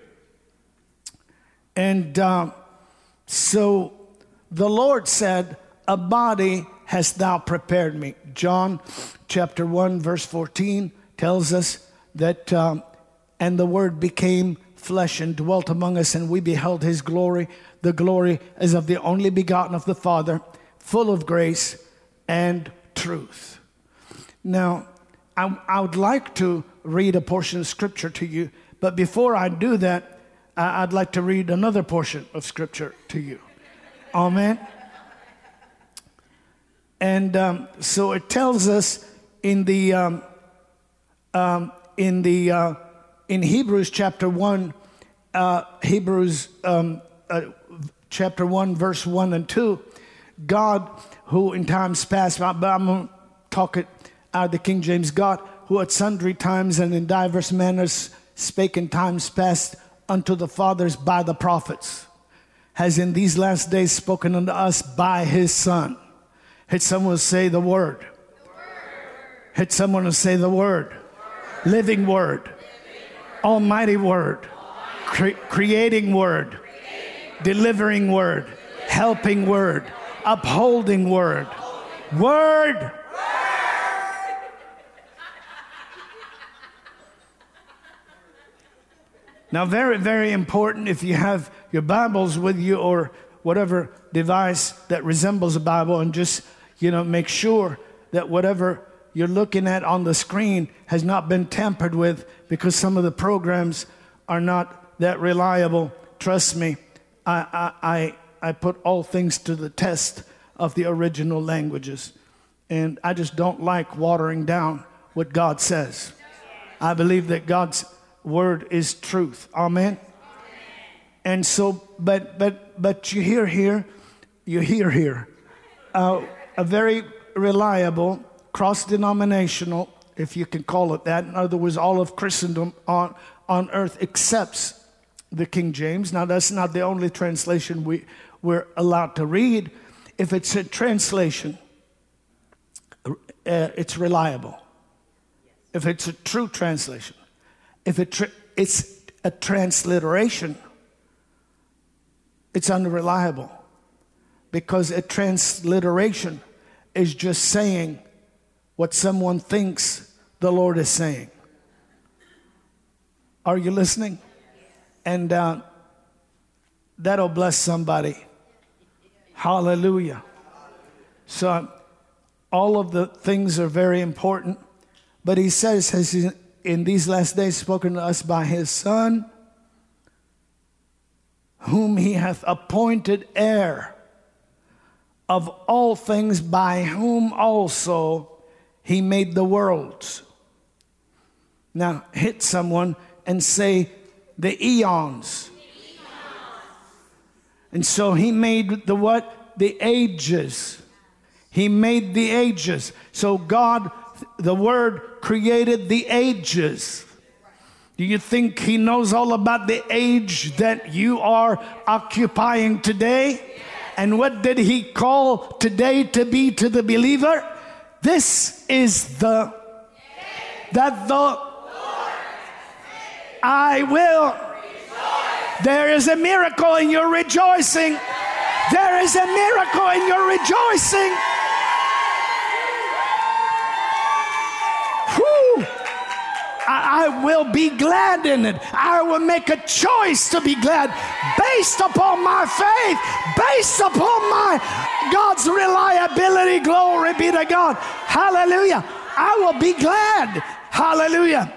And uh, so the Lord said, A body hast thou prepared me. John chapter 1, verse 14 tells us that, um, and the word became flesh and dwelt among us, and we beheld his glory. The glory as of the only begotten of the Father, full of grace and truth. Now, I, I would like to read a portion of scripture to you, but before I do that, I- I'd like to read another portion of scripture to you. Amen. And um, so it tells us in the um, um, in the uh, in Hebrews chapter one, uh, Hebrews um, uh, chapter one, verse one and two, God, who in times past, but I'm going to talk it out of the King James, God, who at sundry times and in diverse manners spake in times past unto the fathers by the prophets, has in these last days spoken unto us by his Son. Hit someone say the word. Hit someone say the word. Living word. Almighty word. Cre- creating word. Delivering word. Helping word. Upholding word. Word. Now, very, very important if you have your Bibles with you or whatever device that resembles a Bible, and just, you know, make sure that whatever you're looking at on the screen has not been tampered with because some of the programs are not that reliable. Trust me, I, I, I, put all things to the test of the original languages. And I just don't like watering down what God says. I believe that God's word is truth. Amen. And so, but but but you hear here, you hear here. Uh, a very reliable, cross denominational, if you can call it that. In other words, all of Christendom on, on earth accepts the King James. Now, that's not the only translation we, we're allowed to read. If it's a translation, uh, it's reliable. If it's a true translation, if it tra- it's a transliteration, it's unreliable because a transliteration is just saying what someone thinks the Lord is saying. Are you listening? And uh, that'll bless somebody. Hallelujah. So, all of the things are very important. But he says, has in these last days spoken to us by his Son, whom he hath appointed heir of all things, by whom also he made the worlds. Now, hit someone and say, the eons. And so he made the what? The ages. He made the ages. So God, the Word, created the ages. Do you think He knows all about the age that you are occupying today? And what did He call today to be to the believer? This is the that the I will. There is a miracle in your rejoicing. There is a miracle in your rejoicing. Whew. I, I will be glad in it. I will make a choice to be glad based upon my faith, based upon my God's reliability. Glory be to God. Hallelujah. I will be glad. Hallelujah.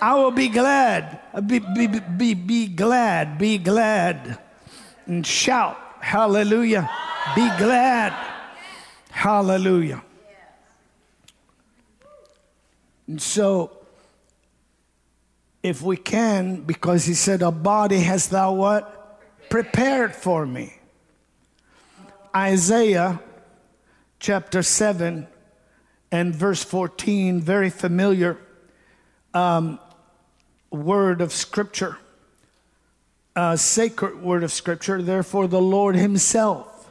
I will be glad. Be, be, be, be glad. Be glad. And shout, Hallelujah. Be glad. Hallelujah. And so, if we can, because he said, A body has thou what? Prepared for me. Isaiah chapter 7 and verse 14, very familiar. Um, word of Scripture, a sacred word of Scripture. Therefore, the Lord Himself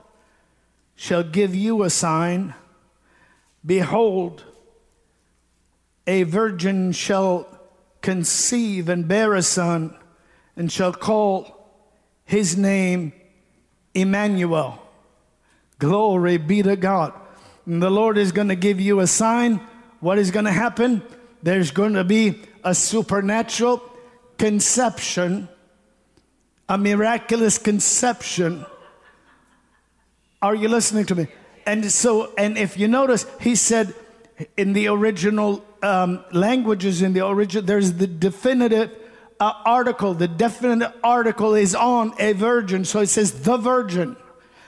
shall give you a sign. Behold, a virgin shall conceive and bear a son, and shall call his name Emmanuel. Glory be to God. And the Lord is going to give you a sign. What is going to happen? There's going to be a supernatural conception, a miraculous conception. Are you listening to me? And so, and if you notice, he said in the original um, languages, in the original, there's the definitive uh, article. The definite article is on a virgin. So it says the virgin.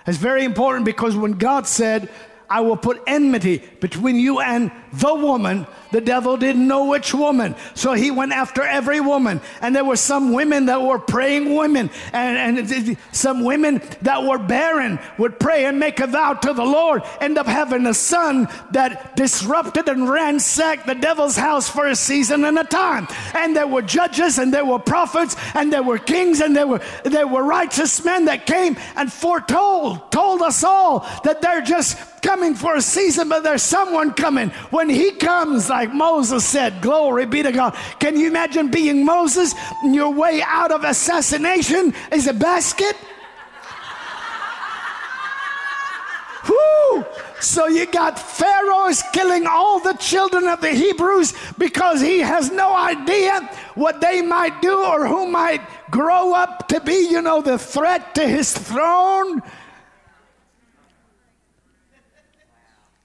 It's very important because when God said, I will put enmity between you and the woman. The devil didn't know which woman. So he went after every woman. And there were some women that were praying women. And, and some women that were barren would pray and make a vow to the Lord, end up having a son that disrupted and ransacked the devil's house for a season and a time. And there were judges and there were prophets and there were kings and there were, there were righteous men that came and foretold, told us all that they're just coming for a season, but there's someone coming. When he comes, like Moses said, glory be to God. Can you imagine being Moses your way out of assassination is a basket? Whoo! So you got Pharaoh is killing all the children of the Hebrews because he has no idea what they might do or who might grow up to be, you know, the threat to his throne.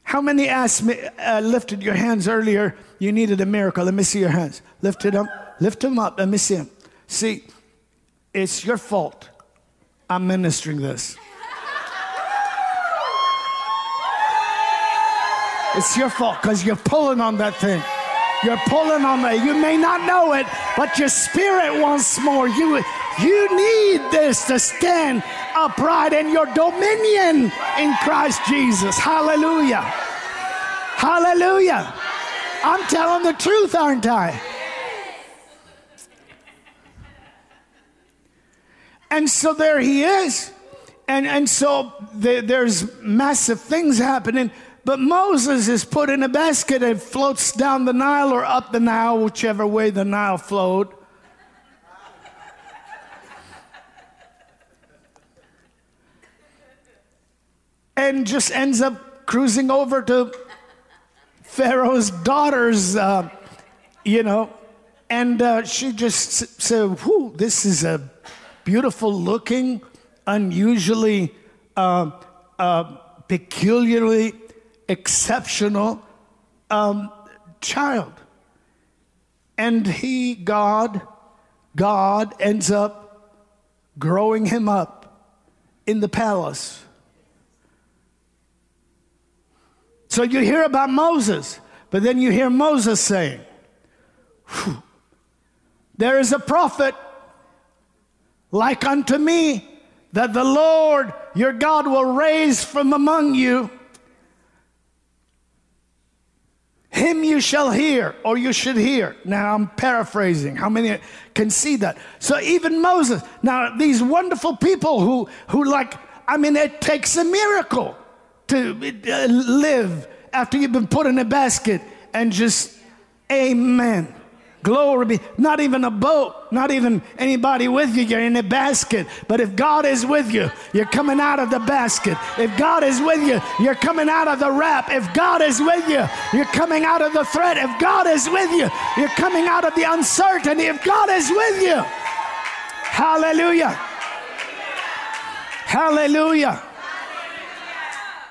How many asked me, uh, lifted your hands earlier? You needed a miracle. Let me see your hands. Lift it up. Lift them up. Let me see them. See, it's your fault. I'm ministering this. It's your fault because you're pulling on that thing. You're pulling on that. You may not know it, but your spirit wants more. You, You need this to stand upright in your dominion in Christ Jesus. Hallelujah. Hallelujah. I'm telling the truth, aren't I? And so there he is. And, and so the, there's massive things happening. But Moses is put in a basket and floats down the Nile or up the Nile, whichever way the Nile flowed. And just ends up cruising over to Pharaoh's daughter's, uh, you know, and uh, she just said, Whew, this is a beautiful looking, unusually, uh, uh, peculiarly exceptional um, child. And he, God, God ends up growing him up in the palace. So you hear about Moses, but then you hear Moses saying, There is a prophet like unto me that the Lord your God will raise from among you. Him you shall hear, or you should hear. Now I'm paraphrasing. How many can see that? So even Moses. Now these wonderful people who who like. I mean, it takes a miracle to live after you've been put in a basket and just, amen. Glory be. Not even a boat, not even anybody with you. You're in a basket. But if God is with you, you're coming out of the basket. If God is with you, you're coming out of the wrap. If God is with you, you're coming out of the threat. If God is with you, you're coming out of the uncertainty. If God is with you, hallelujah. Hallelujah.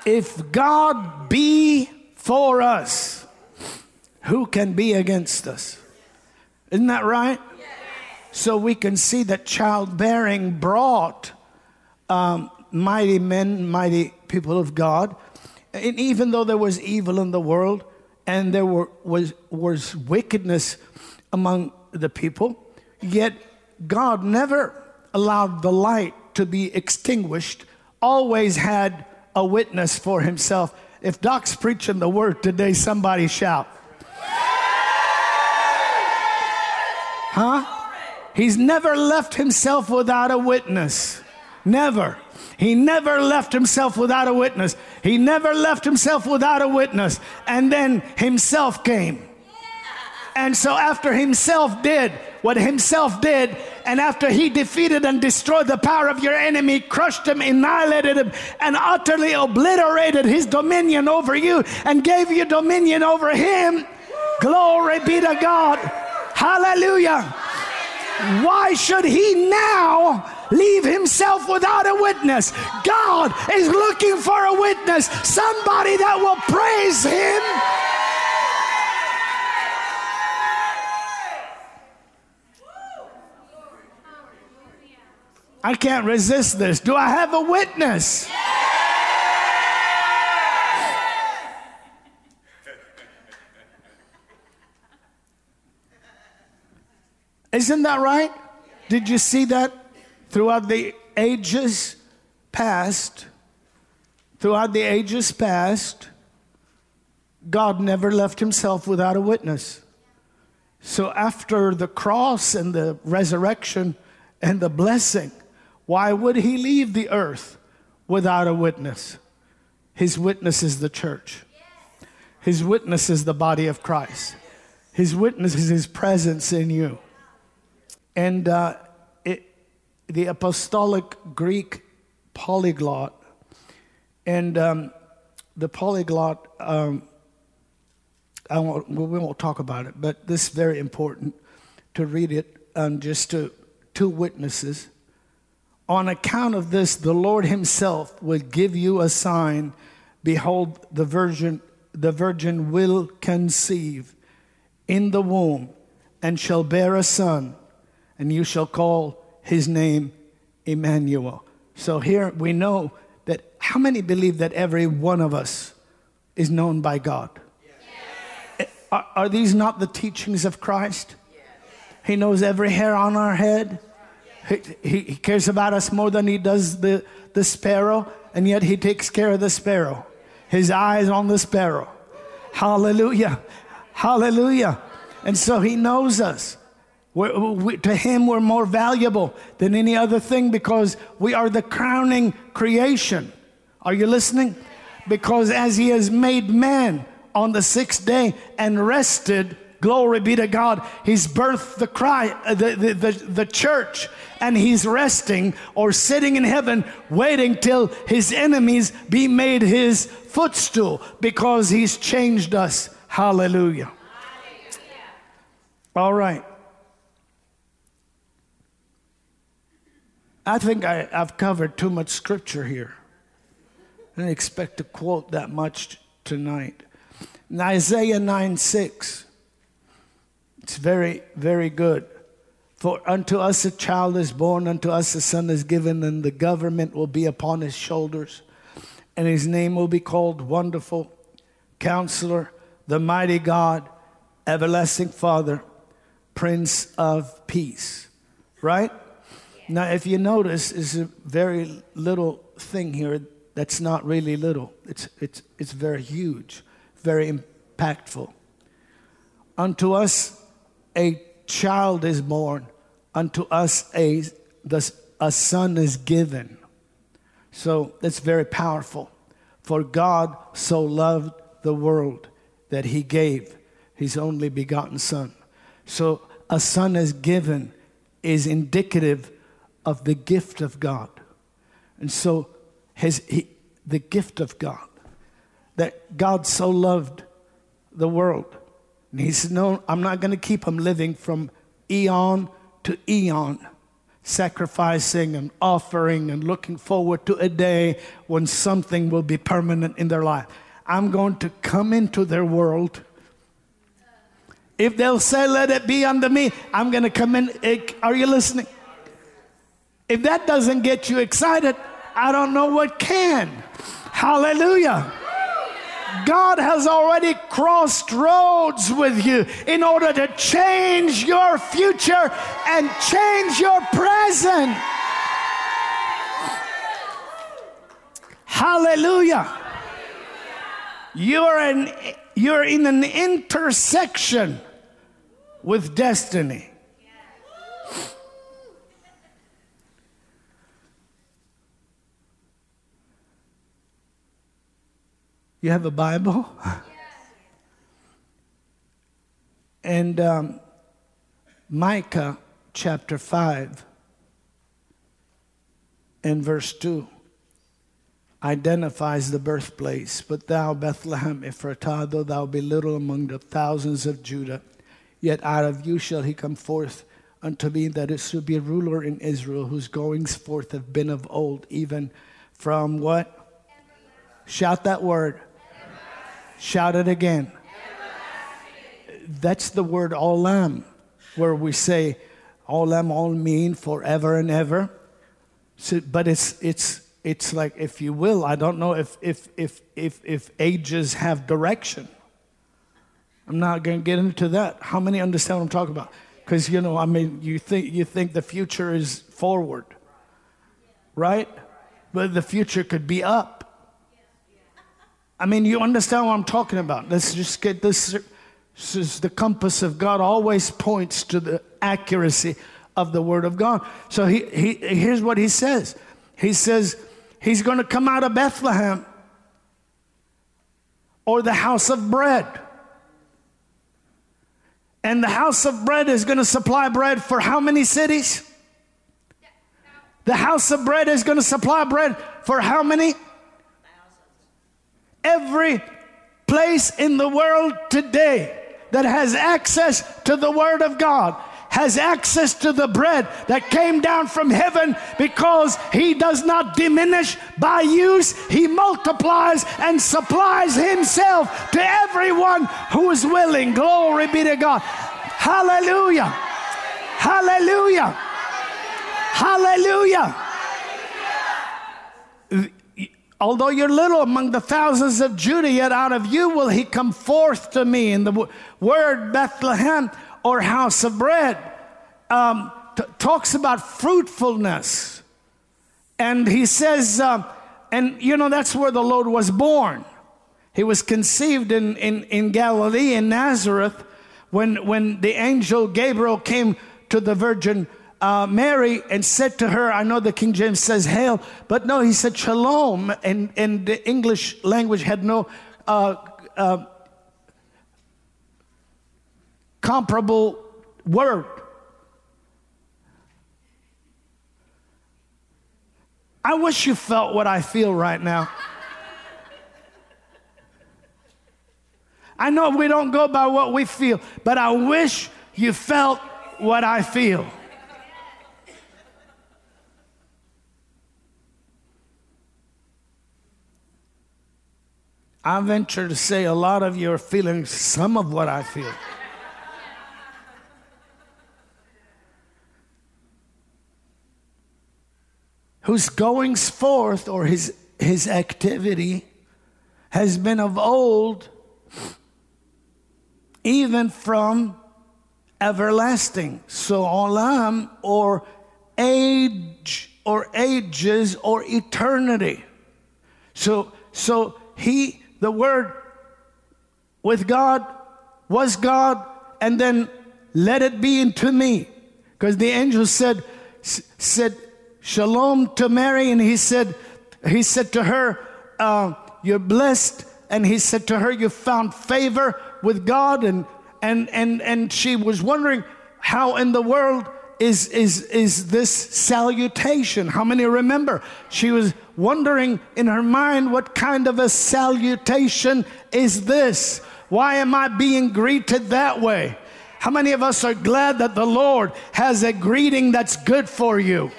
If God be for us, who can be against us? Isn't that right? So we can see that childbearing brought um, mighty men, mighty people of God. And even though there was evil in the world and there were, was, was wickedness among the people, yet God never allowed the light to be extinguished, always had a witness for himself. If Doc's preaching the word today, somebody shout. Huh? He's never left himself without a witness. Never. He never left himself without a witness. He never left himself without a witness. And then himself came. And so, after himself did what himself did, and after he defeated and destroyed the power of your enemy, crushed him, annihilated him, and utterly obliterated his dominion over you, and gave you dominion over him, glory be to God. Hallelujah. Why should he now leave himself without a witness? God is looking for a witness, somebody that will praise him I can't resist this. Do I have a witness? Isn't that right? Did you see that throughout the ages past? Throughout the ages past, God never left himself without a witness. So after the cross and the resurrection and the blessing, why would he leave the earth without a witness? His witness is the church. His witness is the body of Christ. His witness is his presence in you. And uh, it, the apostolic Greek polyglot, and um, the polyglot, um, I won't, we won't talk about it, but this is very important to read it um, just to two witnesses on account of this, the Lord Himself will give you a sign. Behold, the virgin, the virgin will conceive in the womb and shall bear a son, and you shall call his name Emmanuel. So here we know that how many believe that every one of us is known by God? Yes. Are, are, these not the teachings of Christ? Yes. He knows every hair on our head. He, he, cares about us more than he does the, the sparrow, and yet he takes care of the sparrow. His eyes on the sparrow. Hallelujah. Hallelujah. And so he knows us. We're, we, to him, we're more valuable than any other thing because we are the crowning creation. Are you listening? Because as he has made man on the sixth day and rested, glory be to God, he's birthed the, cry, uh, the, the, the, the church and he's resting or sitting in heaven waiting till his enemies be made his footstool because he's changed us. Hallelujah. All right. I think I, have covered too much scripture here. I didn't expect to quote that much tonight. In Isaiah 9 6, it's very, very good. For unto us a child is born, unto us a son is given, and the government will be upon his shoulders. And his name will be called Wonderful, Counselor, the Mighty God, Everlasting Father, Prince of Peace. Right? Now, if you notice, is a very little thing here that's not really little. It's, it's, it's very huge, very impactful. Unto us a child is born, unto us a, a son is given. So it's very powerful. For God so loved the world that he gave his only begotten son. So a son is given is indicative of the gift of God. And so his, he, the gift of God, that God so loved the world. And he said, No, I'm not going to keep him living from eon to eon, sacrificing and offering and looking forward to a day when something will be permanent in their life. I'm going to come into their world. If they'll say, Let it be unto me, I'm going to come in. Are you listening? If that doesn't get you excited, I don't know what can. Hallelujah. God has already crossed roads with you in order to change your future and change your present. Hallelujah. You're, an, you're in an intersection with destiny. You have a Bible? And um, Micah chapter 5 and verse 2 identifies the birthplace. But thou, Bethlehem Ephratah, though thou be little among the thousands of Judah, yet out of you shall he come forth unto me that is to be a ruler in Israel, whose goings forth have been of old, even from what? Shout that word Shout it again. That's the word olam, where we say olam all mean forever and ever. So, but it's it's it's like if you will, I don't know if if if if if ages have direction. I'm not going to get into that. How many understand what I'm talking about? Because you know, I mean, you think you think the future is forward, right? But the future could be up. I mean, you understand what I'm talking about. Let's just get this. This is the compass of God always points to the accuracy of the Word of God. So he, he, here's what he says He says, He's going to come out of Bethlehem or the house of bread. And the house of bread is going to supply bread for how many cities? The house of bread is going to supply bread for how many? Every place in the world today that has access to the Word of God has access to the bread that came down from heaven because he does not diminish by use. He multiplies and supplies himself to everyone who is willing. Glory be to God. Hallelujah. Hallelujah. Hallelujah. Although you're little among the thousands of Judah, yet out of you will he come forth to me. In the word Bethlehem or house of bread, um, t- talks about fruitfulness. And he says, uh, and you know, that's where the Lord was born. He was conceived in, in, in Galilee, in Nazareth, when, when the angel Gabriel came to the Virgin uh, Mary and said to her, I know the King James says hail, but no, he said shalom, and, and the English language had no uh, uh, comparable word. I wish you felt what I feel right now. I know we don't go by what we feel, but I wish you felt what I feel. I venture to say a lot of you are feeling some of what I feel. Whose goings forth or his, his activity has been of old, even from everlasting. So, olam or age or ages or eternity. So, so he the Word with God was God, and then let it be into me. Because the angel said, said shalom to Mary, and he said, he said to her, uh, You're blessed. And he said to her, You found favor with God. And, and, and, and she was wondering how in the world is, is, is this salutation? How many remember? She was wondering in her mind, what kind of a salutation is this? Why am I being greeted that way? How many of us are glad that the Lord has a greeting that's good for you?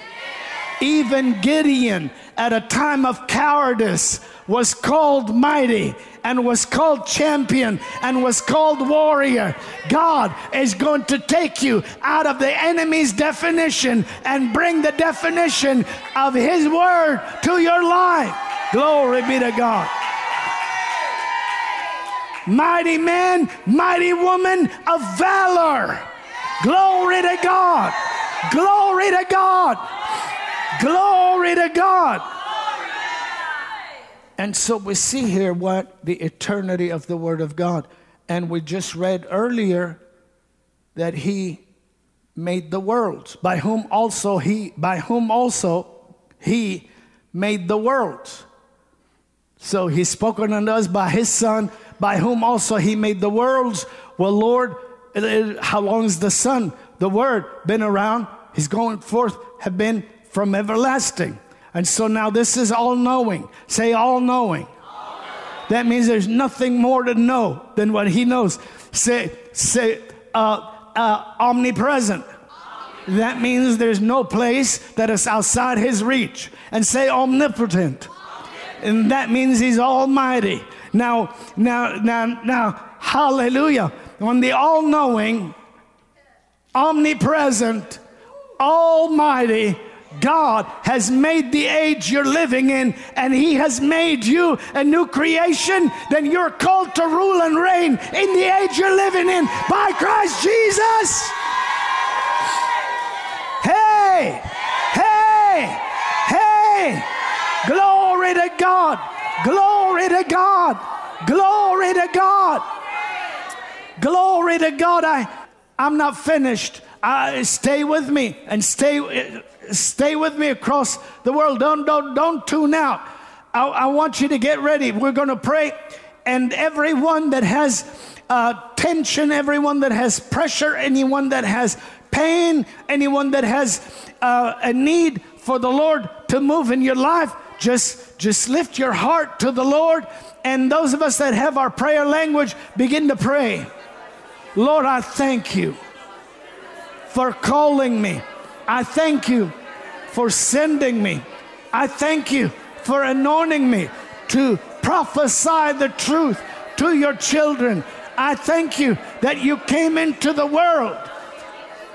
Even Gideon, at a time of cowardice, was called mighty and was called champion and was called warrior. God is going to take you out of the enemy's definition and bring the definition of his word to your life. Glory be to God. Mighty man, mighty woman of valor. Glory to God. Glory to God. Glory to God. And so we see here what the eternity of the Word of God. And we just read earlier that He made the worlds, by whom also He, by whom also He made the worlds. So He's spoken unto us by His Son, by whom also He made the worlds. Well, Lord, how long has the Son, the Word, been around? He's going forth, have been from everlasting. And so now this is all knowing. Say all knowing. That means there's nothing more to know than what he knows. Say, say, uh, uh, omnipresent. That means there's no place that is outside his reach. And say omnipotent. And that means he's almighty. Now, now, now, now, hallelujah. When the all knowing, omnipresent, almighty, God has made the age you're living in and He has made you a new creation, then you're called to rule and reign in the age you're living in by Christ Jesus. Hey, hey, hey, glory to God, glory to God, glory to God, glory to God. I, I'm not finished. Stay with me and stay Stay with me across the world. Don't, don't, don't tune out. I, I want you to get ready. We're going to pray. And everyone that has uh, tension, everyone that has pressure, anyone that has pain, anyone that has uh, a need for the Lord to move in your life, just, just lift your heart to the Lord. And those of us that have our prayer language, begin to pray. Lord, I thank you for calling me. I thank you for sending me. I thank you for anointing me to prophesy the truth to your children. I thank you that you came into the world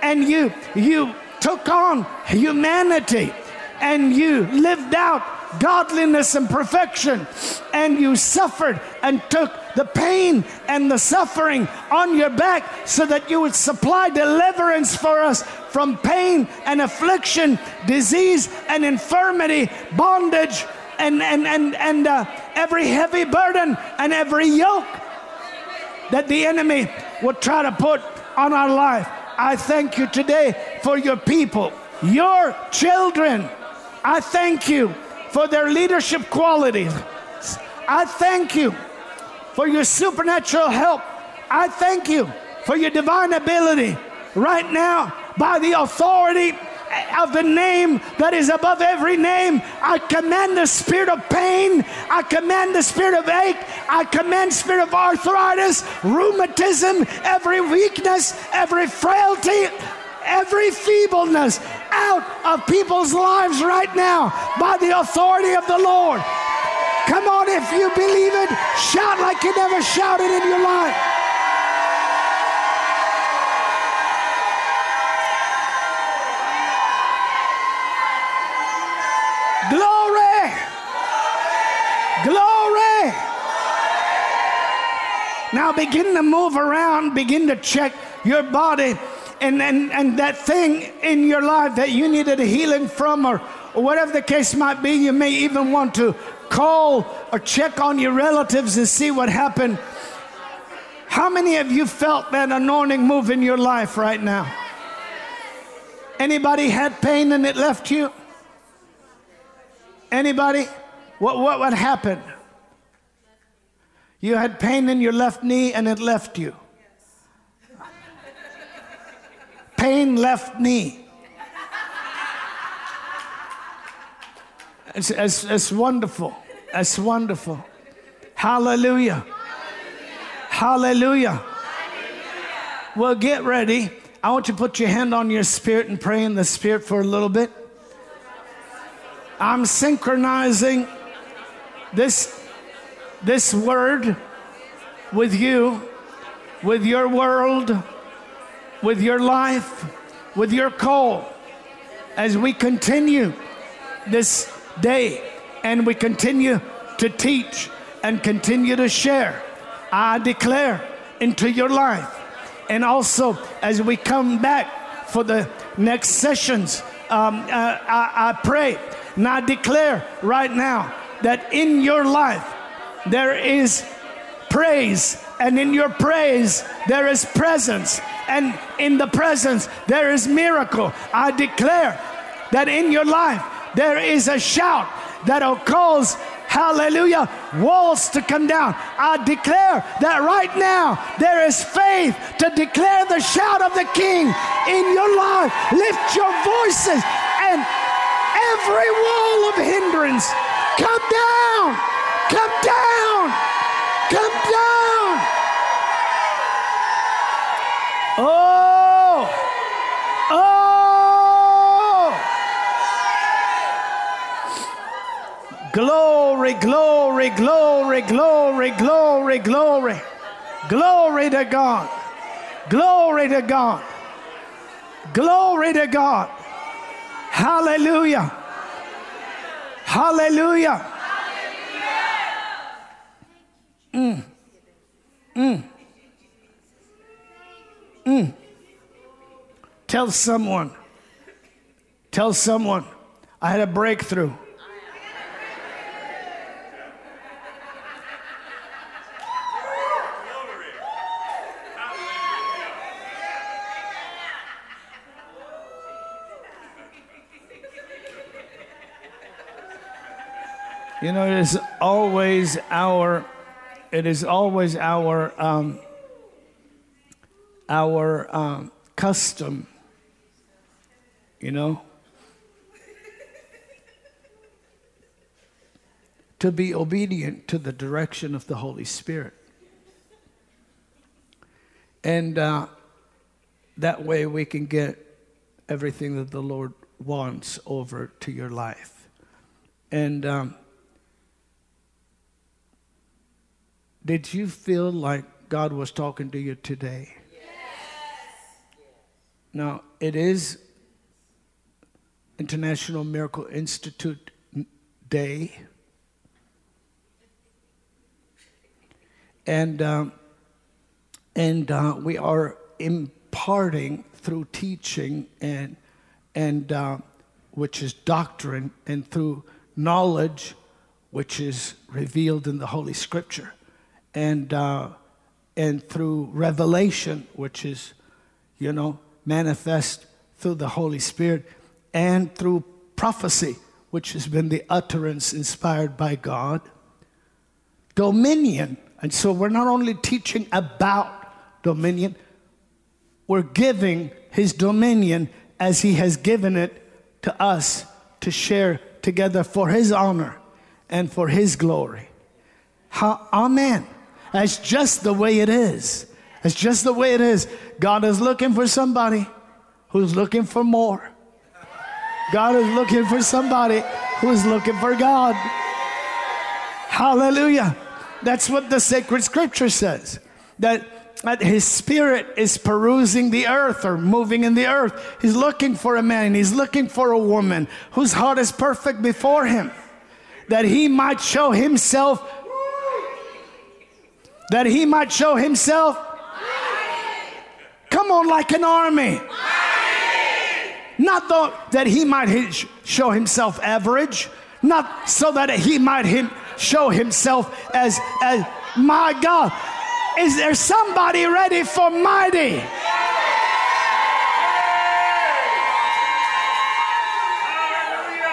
and you you took on humanity and you lived out godliness and perfection. And you suffered and took the pain and the suffering on your back so that you would supply deliverance for us from pain and affliction, disease and infirmity, bondage, and, and, and, and uh, every heavy burden and every yoke that the enemy would try to put on our life. I thank you today for your people, your children. I thank you for their leadership qualities. I thank you for your supernatural help. I thank you for your divine ability right now by the authority of the name that is above every name. I command the spirit of pain. I command the spirit of ache. I command spirit of arthritis, rheumatism, every weakness, every frailty, every feebleness out of people's lives right now by the authority of the Lord. Come on, if you believe it, shout like you never shouted in your life. Glory! Glory! Now begin to move around, begin to check your body and, and, and that thing in your life that you needed a healing from, or, or whatever the case might be, you may even want to call or check on your relatives and see what happened. How many of you felt that anointing move in your life right now? Anybody had pain and it left you? Anybody? What, what, what happened? You had pain in your left knee and it left you. Pain left knee. It's, it's, it's wonderful. It's wonderful. Hallelujah. Hallelujah. Well, get ready. I want you to put your hand on your spirit and pray in the spirit for a little bit. I'm synchronizing this, this word with you, with your world, with your life, with your call as we continue this day and we continue to teach and continue to share. I declare into your life. And also, as we come back for the next sessions, um, uh, I, I pray and I declare right now that in your life there is praise, and in your praise there is presence, and in the presence there is miracle. I declare that in your life there is a shout that'll cause hallelujah, walls to come down. I declare that right now there is faith to declare the shout of the King in your life. Lift your voices and every wall of hindrance come down, come down, come down. Oh, oh. Glory, glory, glory, glory, glory, glory. Glory to God. Glory to God. Glory to God. Hallelujah. Hallelujah. Mm. Mm. Mm. Tell someone. Tell someone. I had a breakthrough. You know, it is always our, it is always our, um, our um, custom. You know, to be obedient to the direction of the Holy Spirit. And uh, that way we can get everything that the Lord wants over to your life. And um, did you feel like God was talking to you today? Now, it is International Miracle Institute day. And, um, and uh, we are imparting through teaching and, and uh, which is doctrine, and through knowledge, which is revealed in the Holy Scripture, and, uh, and through revelation, which is, you know, manifest through the Holy Spirit, and through prophecy, which has been the utterance inspired by God, dominion. And so we're not only teaching about dominion, we're giving his dominion as he has given it to us to share together for his honor and for his glory. How, amen. That's just the way it is. It's just the way it is. God is looking for somebody who's looking for more. God is looking for somebody who's looking for God. Hallelujah. That's what the sacred scripture says. That, that his spirit is perusing the earth or moving in the earth. He's looking for a man, he's looking for a woman whose heart is perfect before him. That he might show himself, that he might show himself. Come on, like an army. Not though that he might show himself average, not so that he might him show himself as, as my God. Is there somebody ready for mighty?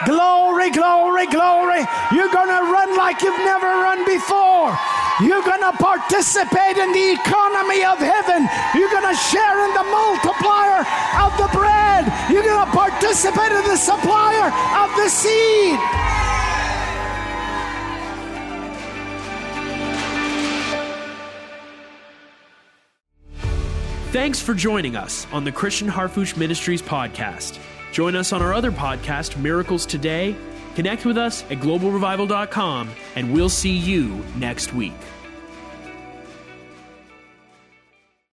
Glory, glory, glory. You're going to run like you've never run before. You're going to participate in the economy of heaven. You're going to share in the multiplier of the bread. You're going to participate in the supplier of the seed. Thanks for joining us on the Christian Harfouche Ministries podcast. Join us on our other podcast, Miracles Today Connect with us at globalrevival.com, and we'll see you next week.